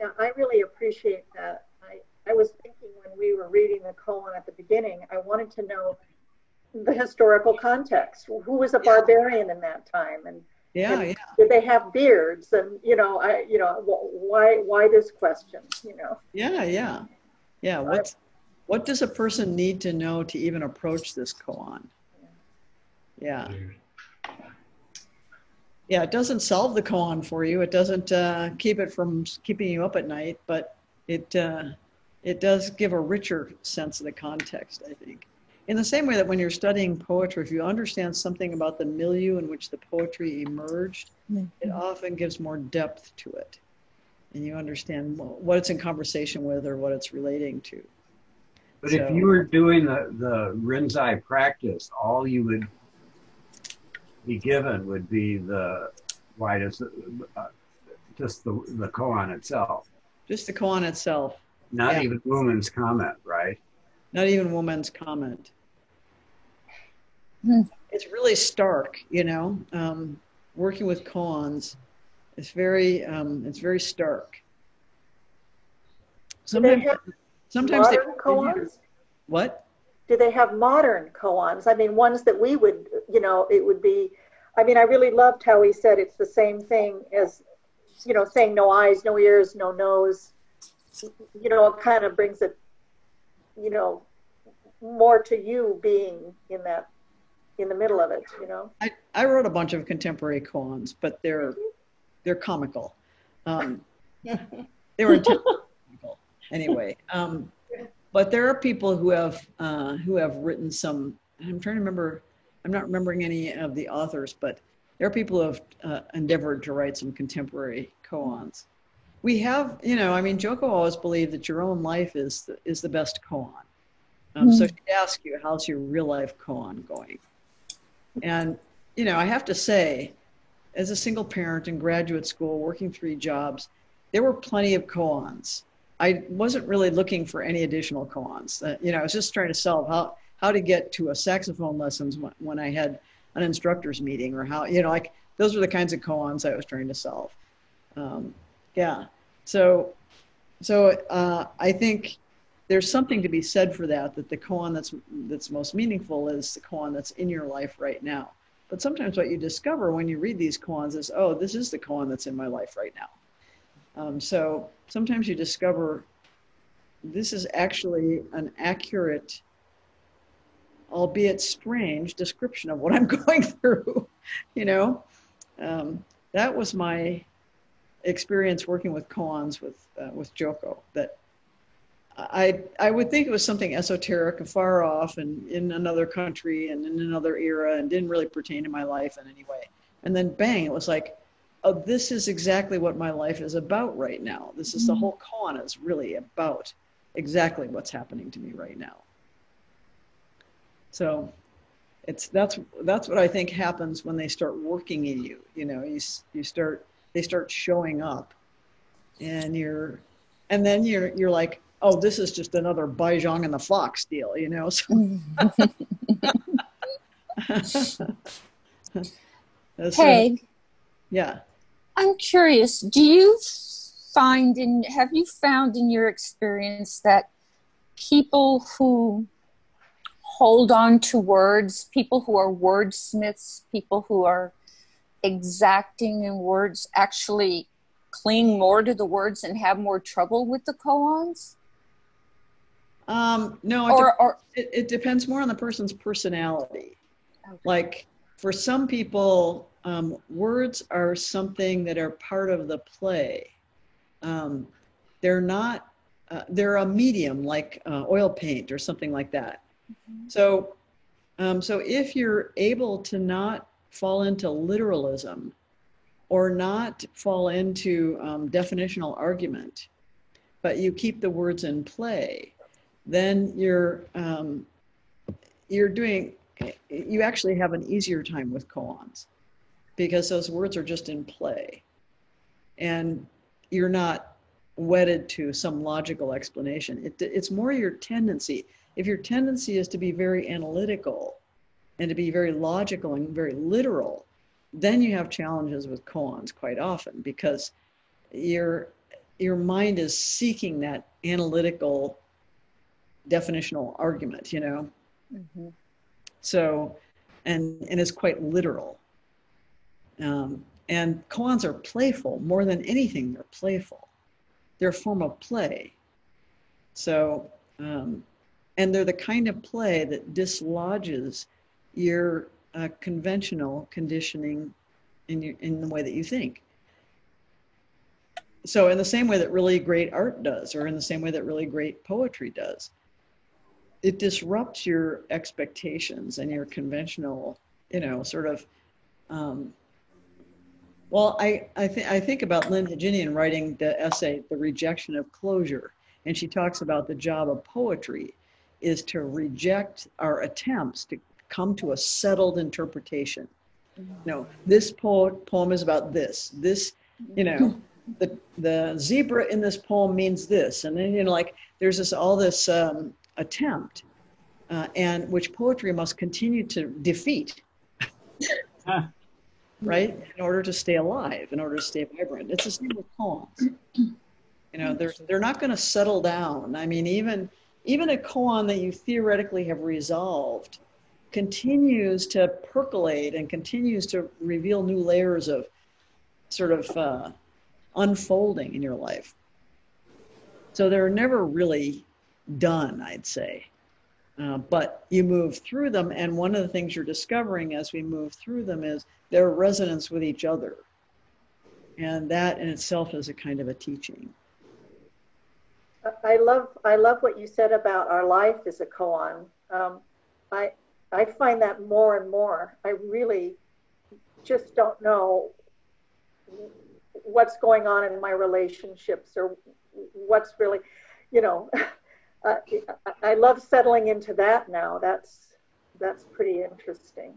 Yeah, I really appreciate that. I, I was thinking when we were reading the koan at the beginning, I wanted to know the historical context. Who was a barbarian in that time, and Yeah, and yeah. did they have beards? And you know, I you know, why why this question? You know, Yeah, yeah. Yeah, what's what does a person need to know to even approach this koan? Yeah. Yeah, it doesn't solve the koan for you. It doesn't uh, keep it from keeping you up at night, but it uh, it does give a richer sense of the context, I think. In the same way that when you're studying poetry, if you understand something about the milieu in which the poetry emerged, it often gives more depth to it. And you understand what it's in conversation with or what it's relating to. But So- if you were doing the, the Rinzai practice, all you would be given would be the, why does, uh, just the the koan itself, Just the koan itself, not Yeah. even Wu Men's comment, right? not even Wu Men's comment. Hmm. It's really stark, you know. Um, working with koans, it's very um, it's very stark. Do they Sometimes, have sometimes they, modern koans? what? Do they have modern koans? I mean, ones that we would, you know, it would be. I mean, I really loved how he said it's the same thing as, you know, saying no eyes, no ears, no nose. You know, it kind of brings it, you know, more to you being in that, in the middle of it. You know. I, I wrote a bunch of contemporary koans, but they're they're comical. Um, they were comical anyway. Um, but there are people who have uh, who have written some. I'm trying to remember. I'm not remembering any of the authors, but there are people who have uh, endeavored to write some contemporary koans. We have, you know, I mean, Joko always believed that your own life is the, is the best koan. Um, So Mm. she'd ask you, "How's your real life koan going?" And you know, I have to say, as a single parent in graduate school, working three jobs, there were plenty of koans. I wasn't really looking for any additional koans. Uh, you know, I was just trying to solve how how to get to a saxophone lessons when, when I had an instructor's meeting, or how you know, like those were the kinds of koans I was trying to solve. Um, yeah. So, so uh, I think there's something to be said for that. That the koan that's that's most meaningful is the koan that's in your life right now. But sometimes what you discover when you read these koans is, oh, this is the koan that's in my life right now. Um, so sometimes you discover this is actually an accurate, albeit strange, description of what I'm going through. you know, um, that was my experience working with koans with uh, with Joko. That I I would think it was something esoteric and far off and in another country and in another era and didn't really pertain to my life in any way. And then bang, it was like, oh, this is exactly what my life is about right now. This is the Mhm. whole koan is really about exactly what's happening to me right now. So it's that's that's what I think happens when they start working in you. You know, you you start they start showing up, and you're, and then you're you're like, oh, this is just another Baizhang and the Fox deal. You know, so. That's sort of- Peg, yeah. I'm curious. Do you find in have you found in your experience that people who hold on to words, people who are wordsmiths, people who are exacting in words, actually cling more to the words and have more trouble with the koans? Um, no, it, Or- de- it, it depends more on the person's personality. Like for some people, um, words are something that are part of the play. Um, they're not, uh, they're a medium like uh, oil paint or something like that. So, um, so if you're able to not fall into literalism or not fall into um, definitional argument, but you keep the words in play, then you're um, you're doing you actually have an easier time with koans because those words are just in play. And you're not wedded to some logical explanation. It, it's more your tendency. If your tendency is to be very analytical and to be very logical and very literal then you have challenges with koans quite often because your your mind is seeking that analytical definitional argument you know? Mm-hmm. so and and it's quite literal. Um, and koans are playful more than anything they're playful. They're a form of play. So um, and they're the kind of play that dislodges your uh, conventional conditioning in your in the way that you think. So in the same way that really great art does or in the same way that really great poetry does it disrupts your expectations and your conventional you know sort of um, well i I, th- I think about Lyn Hejinian writing the essay the rejection of closure and she talks about the job of poetry is to reject our attempts to come to a settled interpretation. You know this poem poem is about this this you know the the zebra in this poem means this, and then you know, like there's this all this um, attempt, uh, and which poetry must continue to defeat, right, in order to stay alive, in order to stay vibrant. It's the same with poems. You know, they're they're not going to settle down. I mean, even even a koan that you theoretically have resolved continues to percolate and continues to reveal new layers of sort of uh, unfolding in your life. So they're never really done, I'd say. Uh, but you move through them, and one of the things you're discovering as we move through them is their resonance with each other. And that in itself is a kind of a teaching. I love I love what you said about our life as a koan. Um, I I find that more and more. I really just don't know what's going on in my relationships or what's really, you know. Uh, I love settling into that now. That's that's pretty interesting.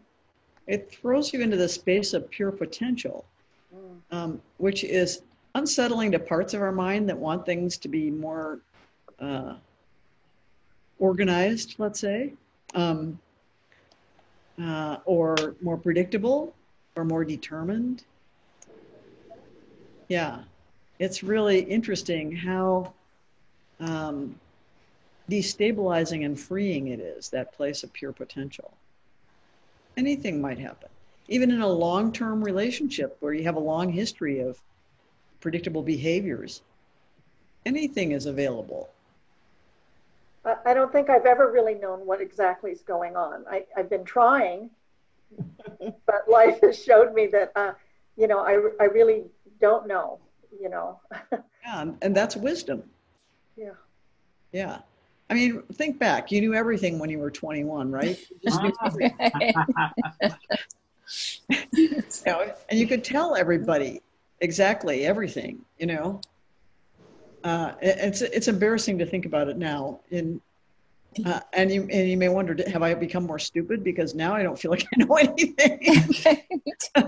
It throws you into the space of pure potential, mm. um, which is unsettling to parts of our mind that want things to be more uh, organized, let's say, um, uh, or more predictable, or more determined. Yeah, it's really interesting how um, destabilizing and freeing it is, that place of pure potential. Anything might happen. Even in a long term relationship where you have a long history of predictable behaviors, anything is available. I don't think I've ever really known what exactly is going on. I, have been trying, but life has showed me that, uh, you know, I, I really don't know, you know. yeah, and that's wisdom. Yeah. Yeah. I mean, think back. You knew everything when you were 21, right? You so, and you could tell everybody exactly everything, you know. Uh, it's it's embarrassing to think about it now. In uh, and you and you may wonder, have I become more stupid because now I don't feel like I know anything?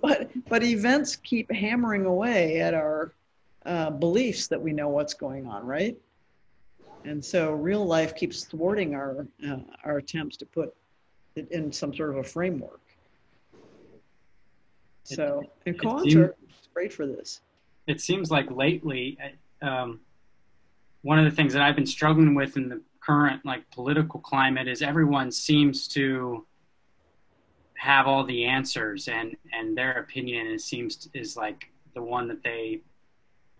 but but events keep hammering away at our uh, beliefs that we know what's going on, right? And so real life keeps thwarting our uh, our attempts to put it in some sort of a framework. So and are great for this it seems like lately, um, one of the things that I've been struggling with in the current like political climate is everyone seems to have all the answers, and and their opinion is seems is like the one that they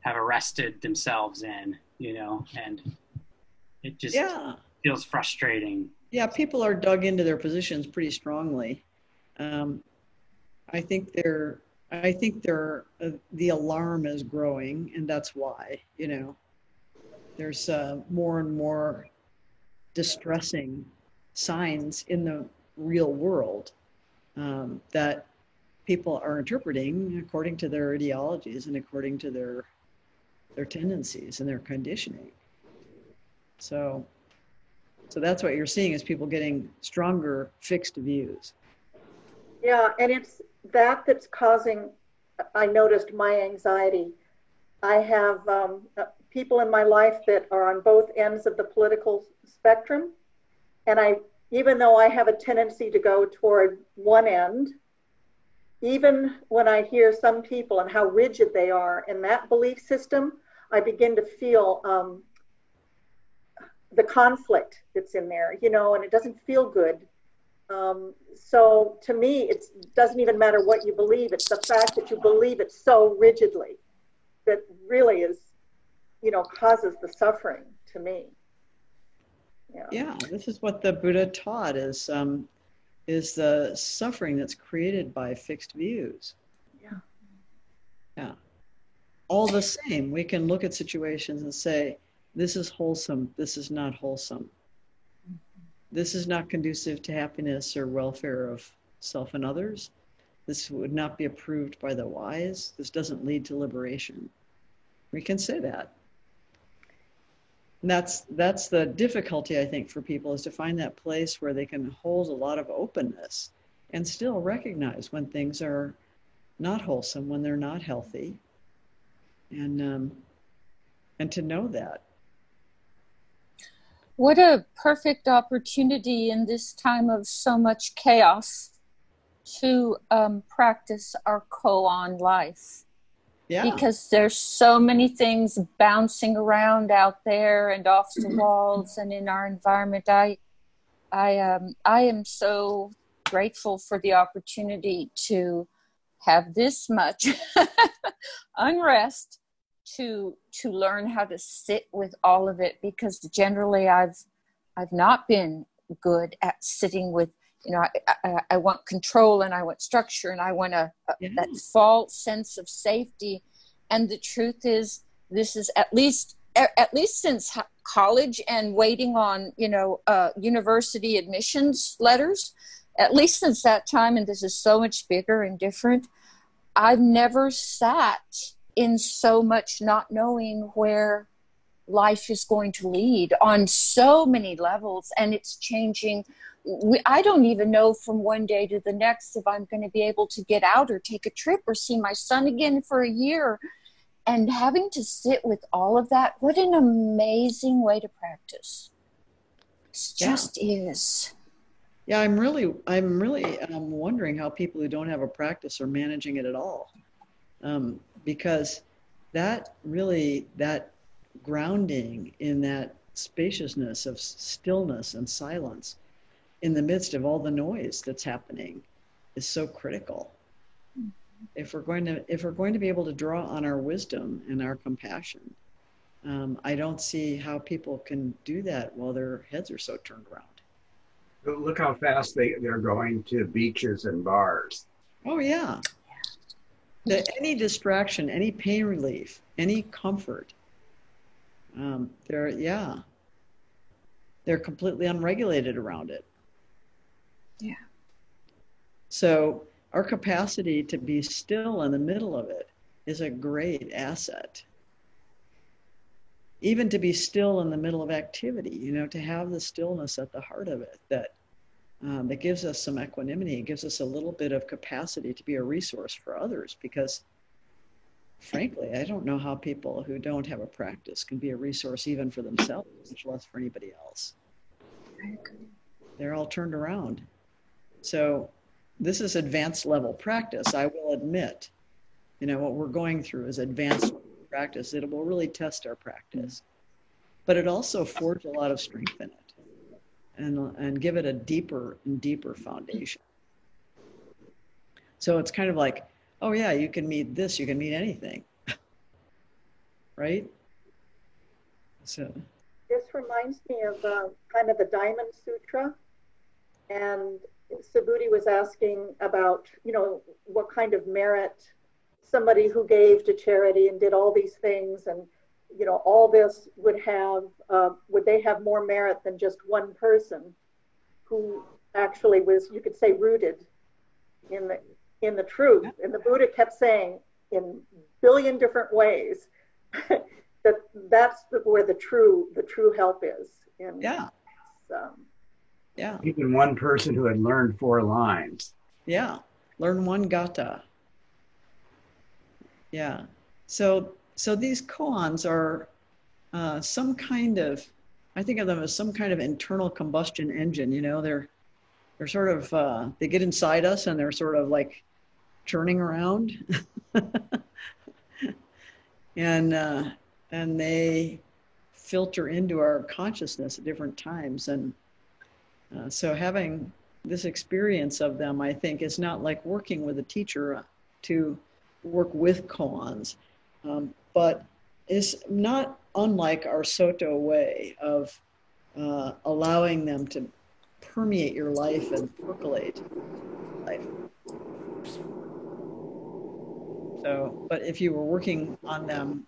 have arrested themselves in, you know, and it just yeah. feels frustrating. Yeah, people are dug into their positions pretty strongly. Um, I think they're I think there uh, the alarm is growing, and that's why you know there's uh, more and more distressing signs in the real world um, that people are interpreting according to their ideologies and according to their their tendencies and their conditioning. So, so that's what you're seeing is people getting stronger fixed views. Yeah, and it's that that's causing, I noticed my anxiety. I have um, uh, people in my life that are on both ends of the political spectrum. And I, even though I have a tendency to go toward one end, even when I hear some people and how rigid they are in that belief system, I begin to feel um, the conflict that's in there, you know, and it doesn't feel good um, so to me, it doesn't even matter what you believe. It's the fact that you believe it so rigidly that really is, you know, causes the suffering to me. Yeah, yeah this is what the Buddha taught is um, is the suffering that's created by fixed views. Yeah. Yeah. All the same, we can look at situations and say, this is wholesome, this is not wholesome this is not conducive to happiness or welfare of self and others. This would not be approved by the wise. This doesn't lead to liberation. We can say that. And that's that's the difficulty I think for people is to find that place where they can hold a lot of openness and still recognize when things are not wholesome, when they're not healthy, and um, and to know that. What a perfect opportunity in this time of so much chaos to um, practice our koan life. Yeah. Because there's so many things bouncing around out there and off the walls and in our environment. I, I, um, I am so grateful for the opportunity to have this much unrest to to learn how to sit with all of it because generally I've I've not been good at sitting with you know I, I, I want control and I want structure and I want a, a Yeah. that false sense of safety and the truth is this is at least at least since college and waiting on you know uh, university admissions letters at least since that time and this is so much bigger and different i've never sat in so much not knowing where life is going to lead on so many levels and it's changing. We, i don't even know from one day to the next if i'm going to be able to get out or take a trip or see my son again for a year. And having to sit with all of that what an amazing way to practice. It Yeah. just is. Yeah, I'm really, I'm really um, wondering how people who don't have a practice are managing it at all, um, because that really, that grounding in that spaciousness of stillness and silence, in the midst of all the noise that's happening, is so critical. If we're going to, if we're going to be able to draw on our wisdom and our compassion, um, I don't see how people can do that while their heads are so turned around. Look how fast they, they're going to beaches and bars. Oh yeah. The, any distraction, any pain relief, any comfort. Um, they're yeah. They're completely unregulated around it. Yeah. So our capacity to be still in the middle of it is a great asset. Even to be still in the middle of activity, you know, to have the stillness at the heart of it that um, that gives us some equanimity, it gives us a little bit of capacity to be a resource for others because frankly, I don't know how people who don't have a practice can be a resource even for themselves, much less for anybody else. They're all turned around. So this is advanced level practice, I will admit. You know, what we're going through is advanced practice. It will really test our practice. But it also forged a lot of strength in it and, and give it a deeper and deeper foundation. So it's kind of like, oh yeah, you can meet this, you can meet anything. right? So This reminds me of uh, kind of the Diamond Sutra. And Subhuti was asking about, you know, what kind of merit somebody who gave to charity and did all these things and, you know, all this would have, uh, would they have more merit than just one person who actually was, you could say, rooted in the in the truth? And the Buddha kept saying in billion different ways that that's the, where the true the true help is. And yeah, um, yeah, Even one person who had learned four lines. yeah. Learn one gatha. Yeah. So so these koans are uh, some kind of I think of them as some kind of internal combustion engine. You know, they're they're sort of uh, they get inside us and they're sort of like churning around, and uh, and they filter into our consciousness at different times. And uh, so having this experience of them, I think, is not like working with a teacher to work with koans, um, but is not unlike our Soto way of uh, allowing them to permeate your life and percolate life. So, but if you were working on them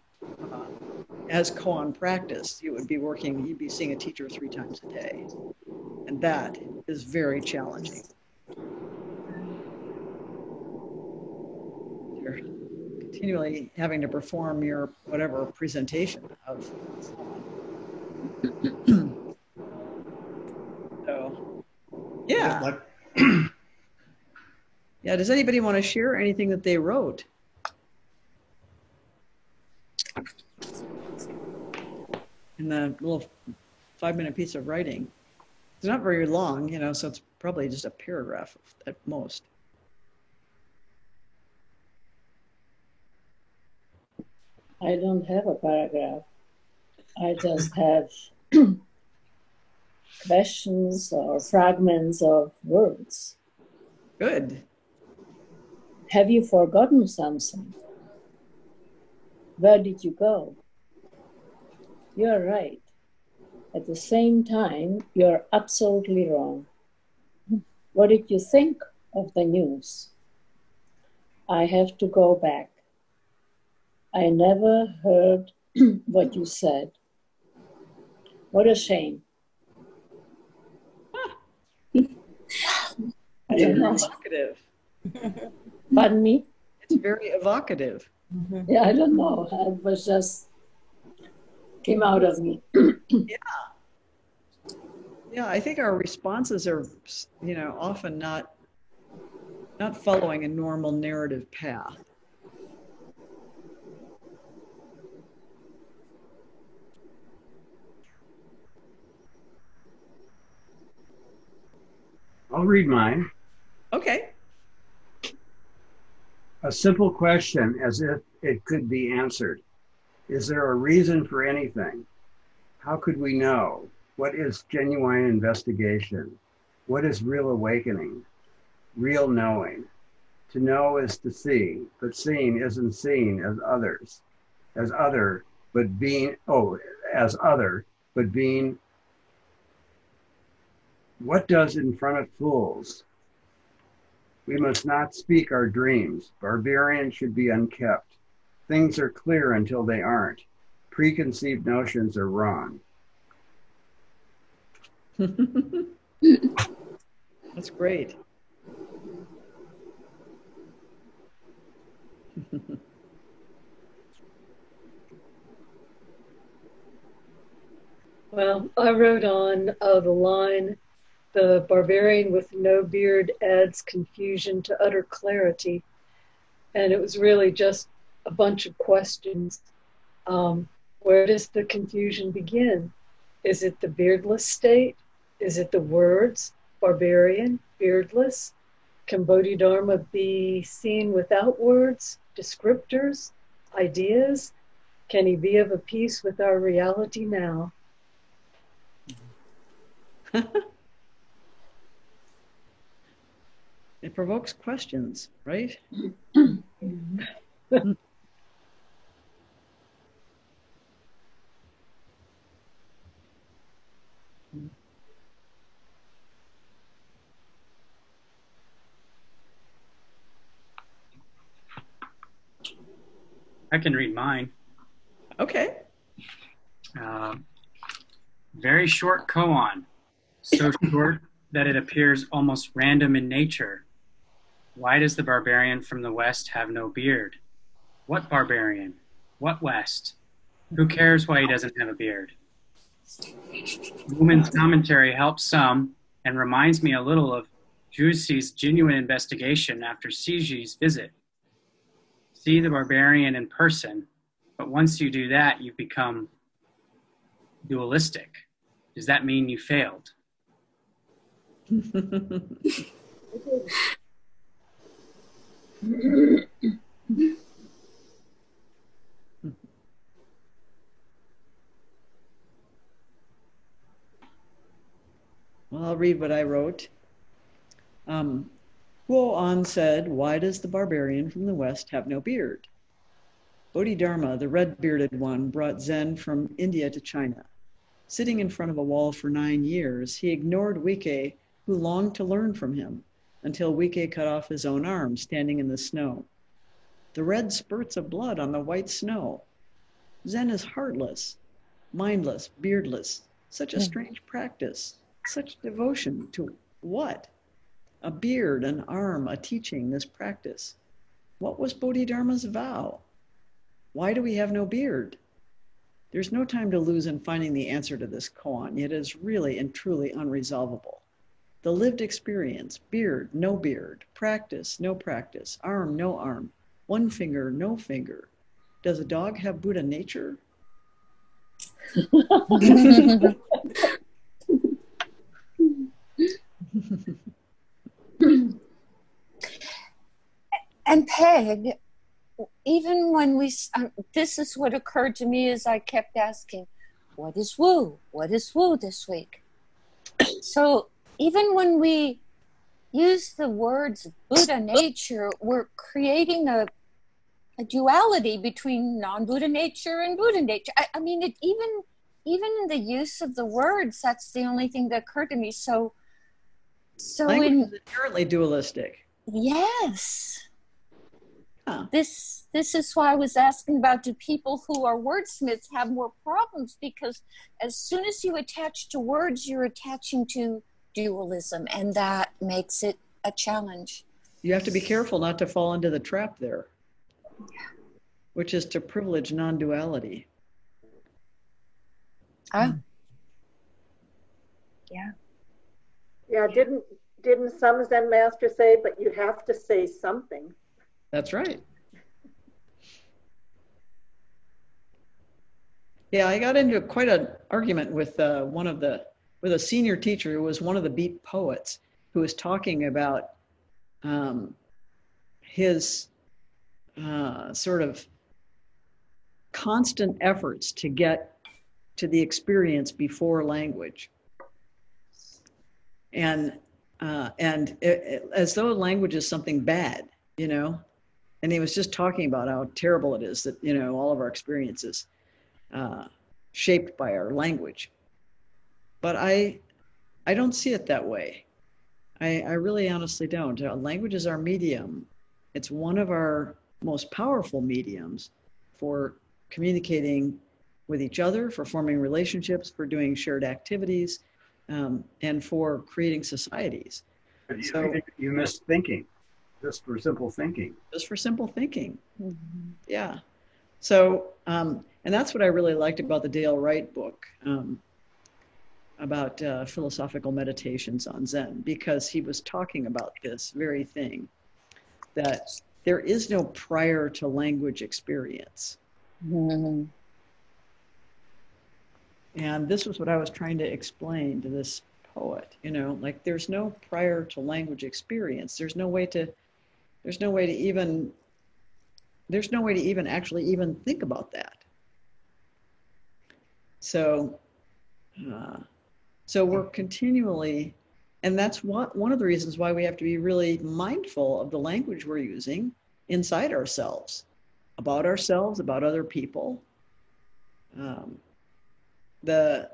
uh, as koan practice, you would be working, you'd be seeing a teacher three times a day. And that is very challenging. You're continually having to perform your whatever presentation of. so, yeah. Yeah. Does anybody want to share anything that they wrote? in the little five minute piece of writing. It's not very long, you know, so it's probably just a paragraph at most. I don't have a paragraph. I just have questions or fragments of words. Good. Have you forgotten something? Where did you go? You're right. At the same time, you're absolutely wrong. What did you think of the news? I have to go back. I never heard what you said. What a shame. I don't know. Evocative. Pardon me? It's very evocative. Yeah, I don't know. It was just came out of me. yeah. Yeah, I think our responses are, you know, often not not following a normal narrative path. I'll read mine. Okay. A simple question as if it could be answered. Is there a reason for anything? How could we know? What is genuine investigation? What is real awakening? Real knowing. To know is to see, but seeing isn't seen as others, as other, but being, oh, as other, but being. What does in front of fools? We must not speak our dreams. Barbarian should be unkept. Things are clear until they aren't. Preconceived notions are wrong. That's great. well, I wrote on uh, the line the barbarian with no beard adds confusion to utter clarity. And it was really just a bunch of questions. Um, where does the confusion begin? Is it the beardless state? Is it the words, barbarian, beardless? Can Bodhidharma be seen without words, descriptors, ideas? Can he be of a piece with our reality now? it provokes questions, right? I can read mine. Okay. Uh, very short koan, so short that it appears almost random in nature. Why does the barbarian from the West have no beard? What barbarian? What West? Who cares why he doesn't have a beard? Wu Men's commentary helps some and reminds me a little of Jussi's genuine investigation after Siji's visit see the barbarian in person, but once you do that, you become dualistic. Does that mean you failed? well, I'll read what I wrote. Um, Huo'an said, Why does the barbarian from the West have no beard? Bodhidharma, the red bearded one, brought Zen from India to China. Sitting in front of a wall for nine years, he ignored Huike, who longed to learn from him, until Huike cut off his own arm standing in the snow. The red spurts of blood on the white snow. Zen is heartless, mindless, beardless. Such a hmm. strange practice. Such devotion to what? a beard, an arm, a teaching, this practice. What was Bodhidharma's vow? Why do we have no beard? There's no time to lose in finding the answer to this koan, yet it is really and truly unresolvable. The lived experience, beard, no beard, practice, no practice, arm, no arm, one finger, no finger. does a dog have Buddha nature? And Peg, even when we, um, this is what occurred to me as I kept asking, what is woo? What is woo this week? So even when we use the words Buddha nature, we're creating a, a duality between non-Buddha nature and Buddha nature. I, I mean, it even even in the use of the words, that's the only thing that occurred to me. So, so Language in is inherently dualistic. Yes. This this is why I was asking about do people who are wordsmiths have more problems because as soon as you attach to words you're attaching to dualism and that makes it a challenge. You have to be careful not to fall into the trap there, which is to privilege non duality. Ah. Yeah. Yeah, didn't didn't some Zen master say, but you have to say something. That's right. Yeah, I got into quite an argument with uh, one of the with a senior teacher who was one of the beat poets who was talking about um, his uh, sort of constant efforts to get to the experience before language. And uh, and it, it, as though language is something bad you know? And he was just talking about how terrible it is that you know all of our experiences uh, shaped by our language but i i don't see it that way. I i really honestly don't. Uh, language is our medium. It's one of our most powerful mediums for communicating with each other for forming relationships for doing shared activities um, and for creating societies. You, So- you missed thinking, just for simple thinking. just for simple thinking. Yeah. So, um, and that's what I really liked about the Dale Wright book. Um, about uh, philosophical meditations on Zen, because he was talking about this very thing that there is no prior to language experience. And this was what I was trying to explain to this poet, you know, like there's no prior to language experience. There's no way to, there's no way to even there's no way to even actually even think about that. So, uh, so we're continually, and that's what one of the reasons why we have to be really mindful of the language we're using inside ourselves, about ourselves, about other people. Um, the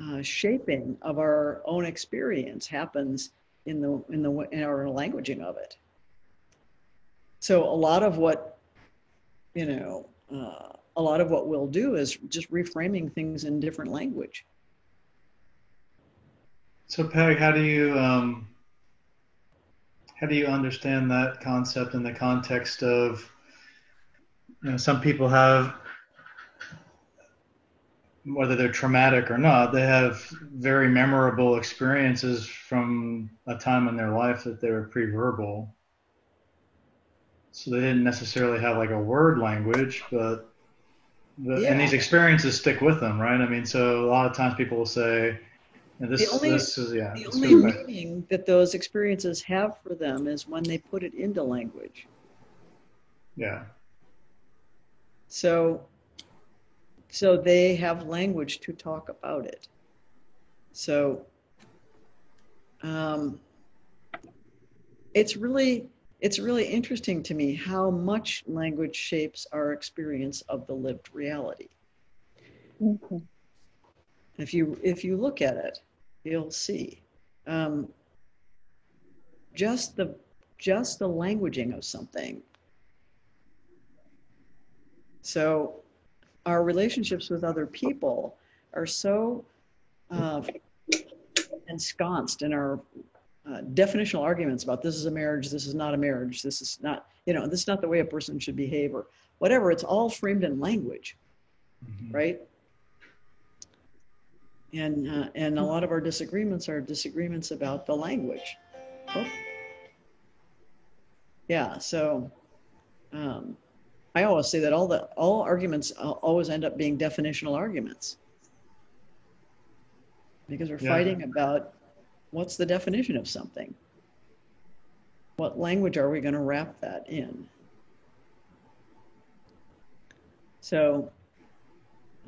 uh, shaping of our own experience happens in the in the in our languaging of it. So a lot of what you know, uh, a lot of what we'll do is just reframing things in different language. So Peg, how do you um, how do you understand that concept in the context of you know some people have whether they're traumatic or not, they have very memorable experiences from a time in their life that they were pre-verbal. So they didn't necessarily have like a word language, but the, Yeah. and these experiences stick with them, right? I mean, so a lot of times people will say, "Yeah, "This, the only, this is yeah." the only meaning that those experiences have for them is when they put it into language. Yeah. So, so they have language to talk about it. So, um, it's really it's really interesting to me how much language shapes our experience of the lived reality. If you if you look at it, you'll see um, just the just the languaging of something. So, our relationships with other people are so uh, ensconced in our uh, definitional arguments about this is a marriage, this is not a marriage, this is not, you know, this is not the way a person should behave or whatever. It's all framed in language, right? And uh, and a lot of our disagreements are disagreements about the language. Oh. Yeah, so um, I always say that all the all arguments always end up being definitional arguments because we're Yeah. fighting about what's the definition of something. What language are we going to wrap that in? So,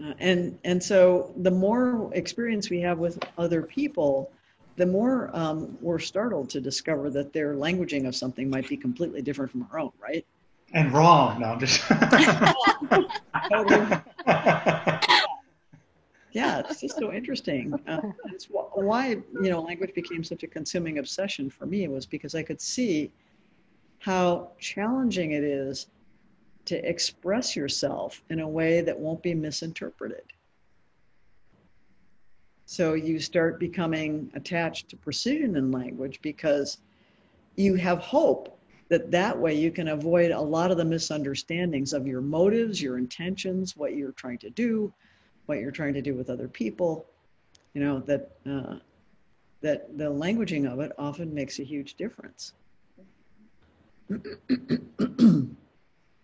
uh, and and so the more experience we have with other people, the more um, we're startled to discover that their languaging of something might be completely different from our own, right? And wrong. No, I'm just. yeah, it's just so interesting. Uh, it's why you know language became such a consuming obsession for me was because I could see how challenging it is to express yourself in a way that won't be misinterpreted. So you start becoming attached to precision in language because you have hope that that way you can avoid a lot of the misunderstandings of your motives, your intentions, what you're trying to do, what you're trying to do with other people. You know that uh, that the languaging of it often makes a huge difference.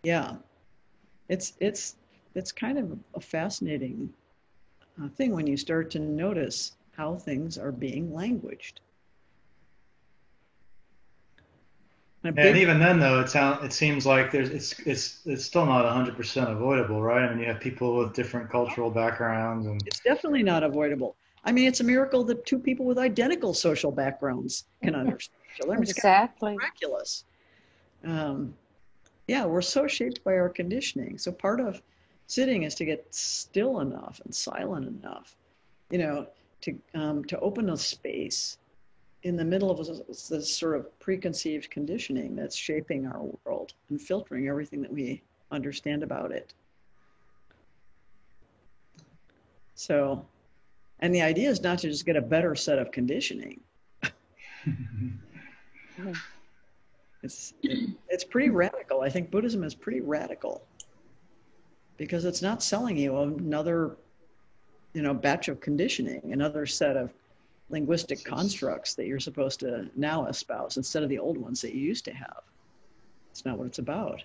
yeah, it's it's it's kind of a fascinating uh, thing when you start to notice how things are being languaged. And a And even then, though, it sound, it seems like there's it's it's it's still not 100% avoidable, right? I mean, you have people with different cultural backgrounds, and It's definitely not avoidable. I mean, it's a miracle that two people with identical social backgrounds can understand each other. I mean, it's kind of Exactly. miraculous. Um, yeah, we're so shaped by our conditioning. So part of sitting is to get still enough and silent enough, you know, to um, to open a space in the middle of this, this sort of preconceived conditioning that's shaping our world and filtering everything that we understand about it. So, and the idea is not to just get a better set of conditioning. It's it's pretty radical. I think Buddhism is pretty radical because it's not selling you another, you know, batch of conditioning, another set of linguistic constructs that you're supposed to now espouse instead of the old ones that you used to have. It's not what it's about.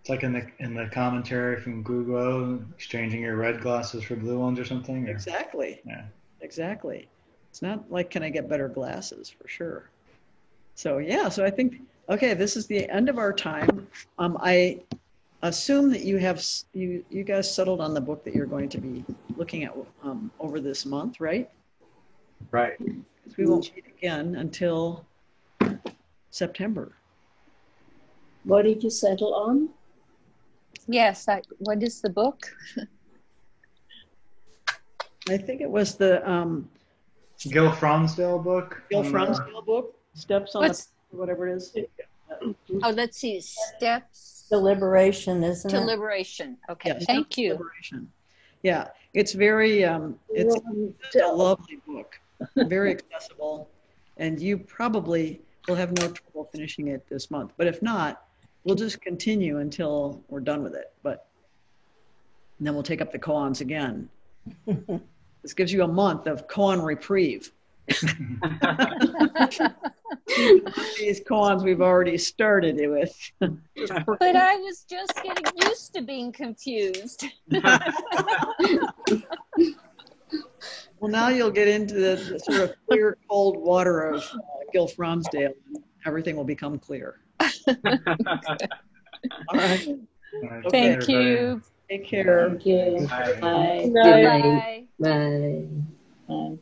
it's like in the in the commentary from Google, exchanging your red glasses for blue ones or something. or- Exactly. Yeah. Exactly. It's not like can I get better glasses for sure. So yeah, so I think okay, this is the end of our time. Um, I assume that you have you you guys settled on the book that you're going to be looking at um, over this month, right? Right. 'Cause we won't meet again until September. What did you settle on? Yes. I, what is the book? I think it was the um, Gil Fronsdal book. Gil on Fronsdal book, Steps on What's- the whatever it is. Oh, let's see. Steps Deliberation, isn't to it? liberation. Okay. Yes, Thank Steps you. Liberation. Yeah, it's very um, it's just a lovely book, very accessible, and you probably will have no trouble finishing it this month. But if not, we'll just continue until we're done with it. But and then we'll take up the koans again. this gives you a month of koan reprieve. These koans we've already started it with. But I was just getting used to being confused. Well, now you'll get into the, the sort of clear, cold water of uh, Gil Fronsdal, and everything will become clear. All right. All right, Okay. Thank you. Take care. Thank you. Bye. Bye. Good night. Bye. Bye. Bye.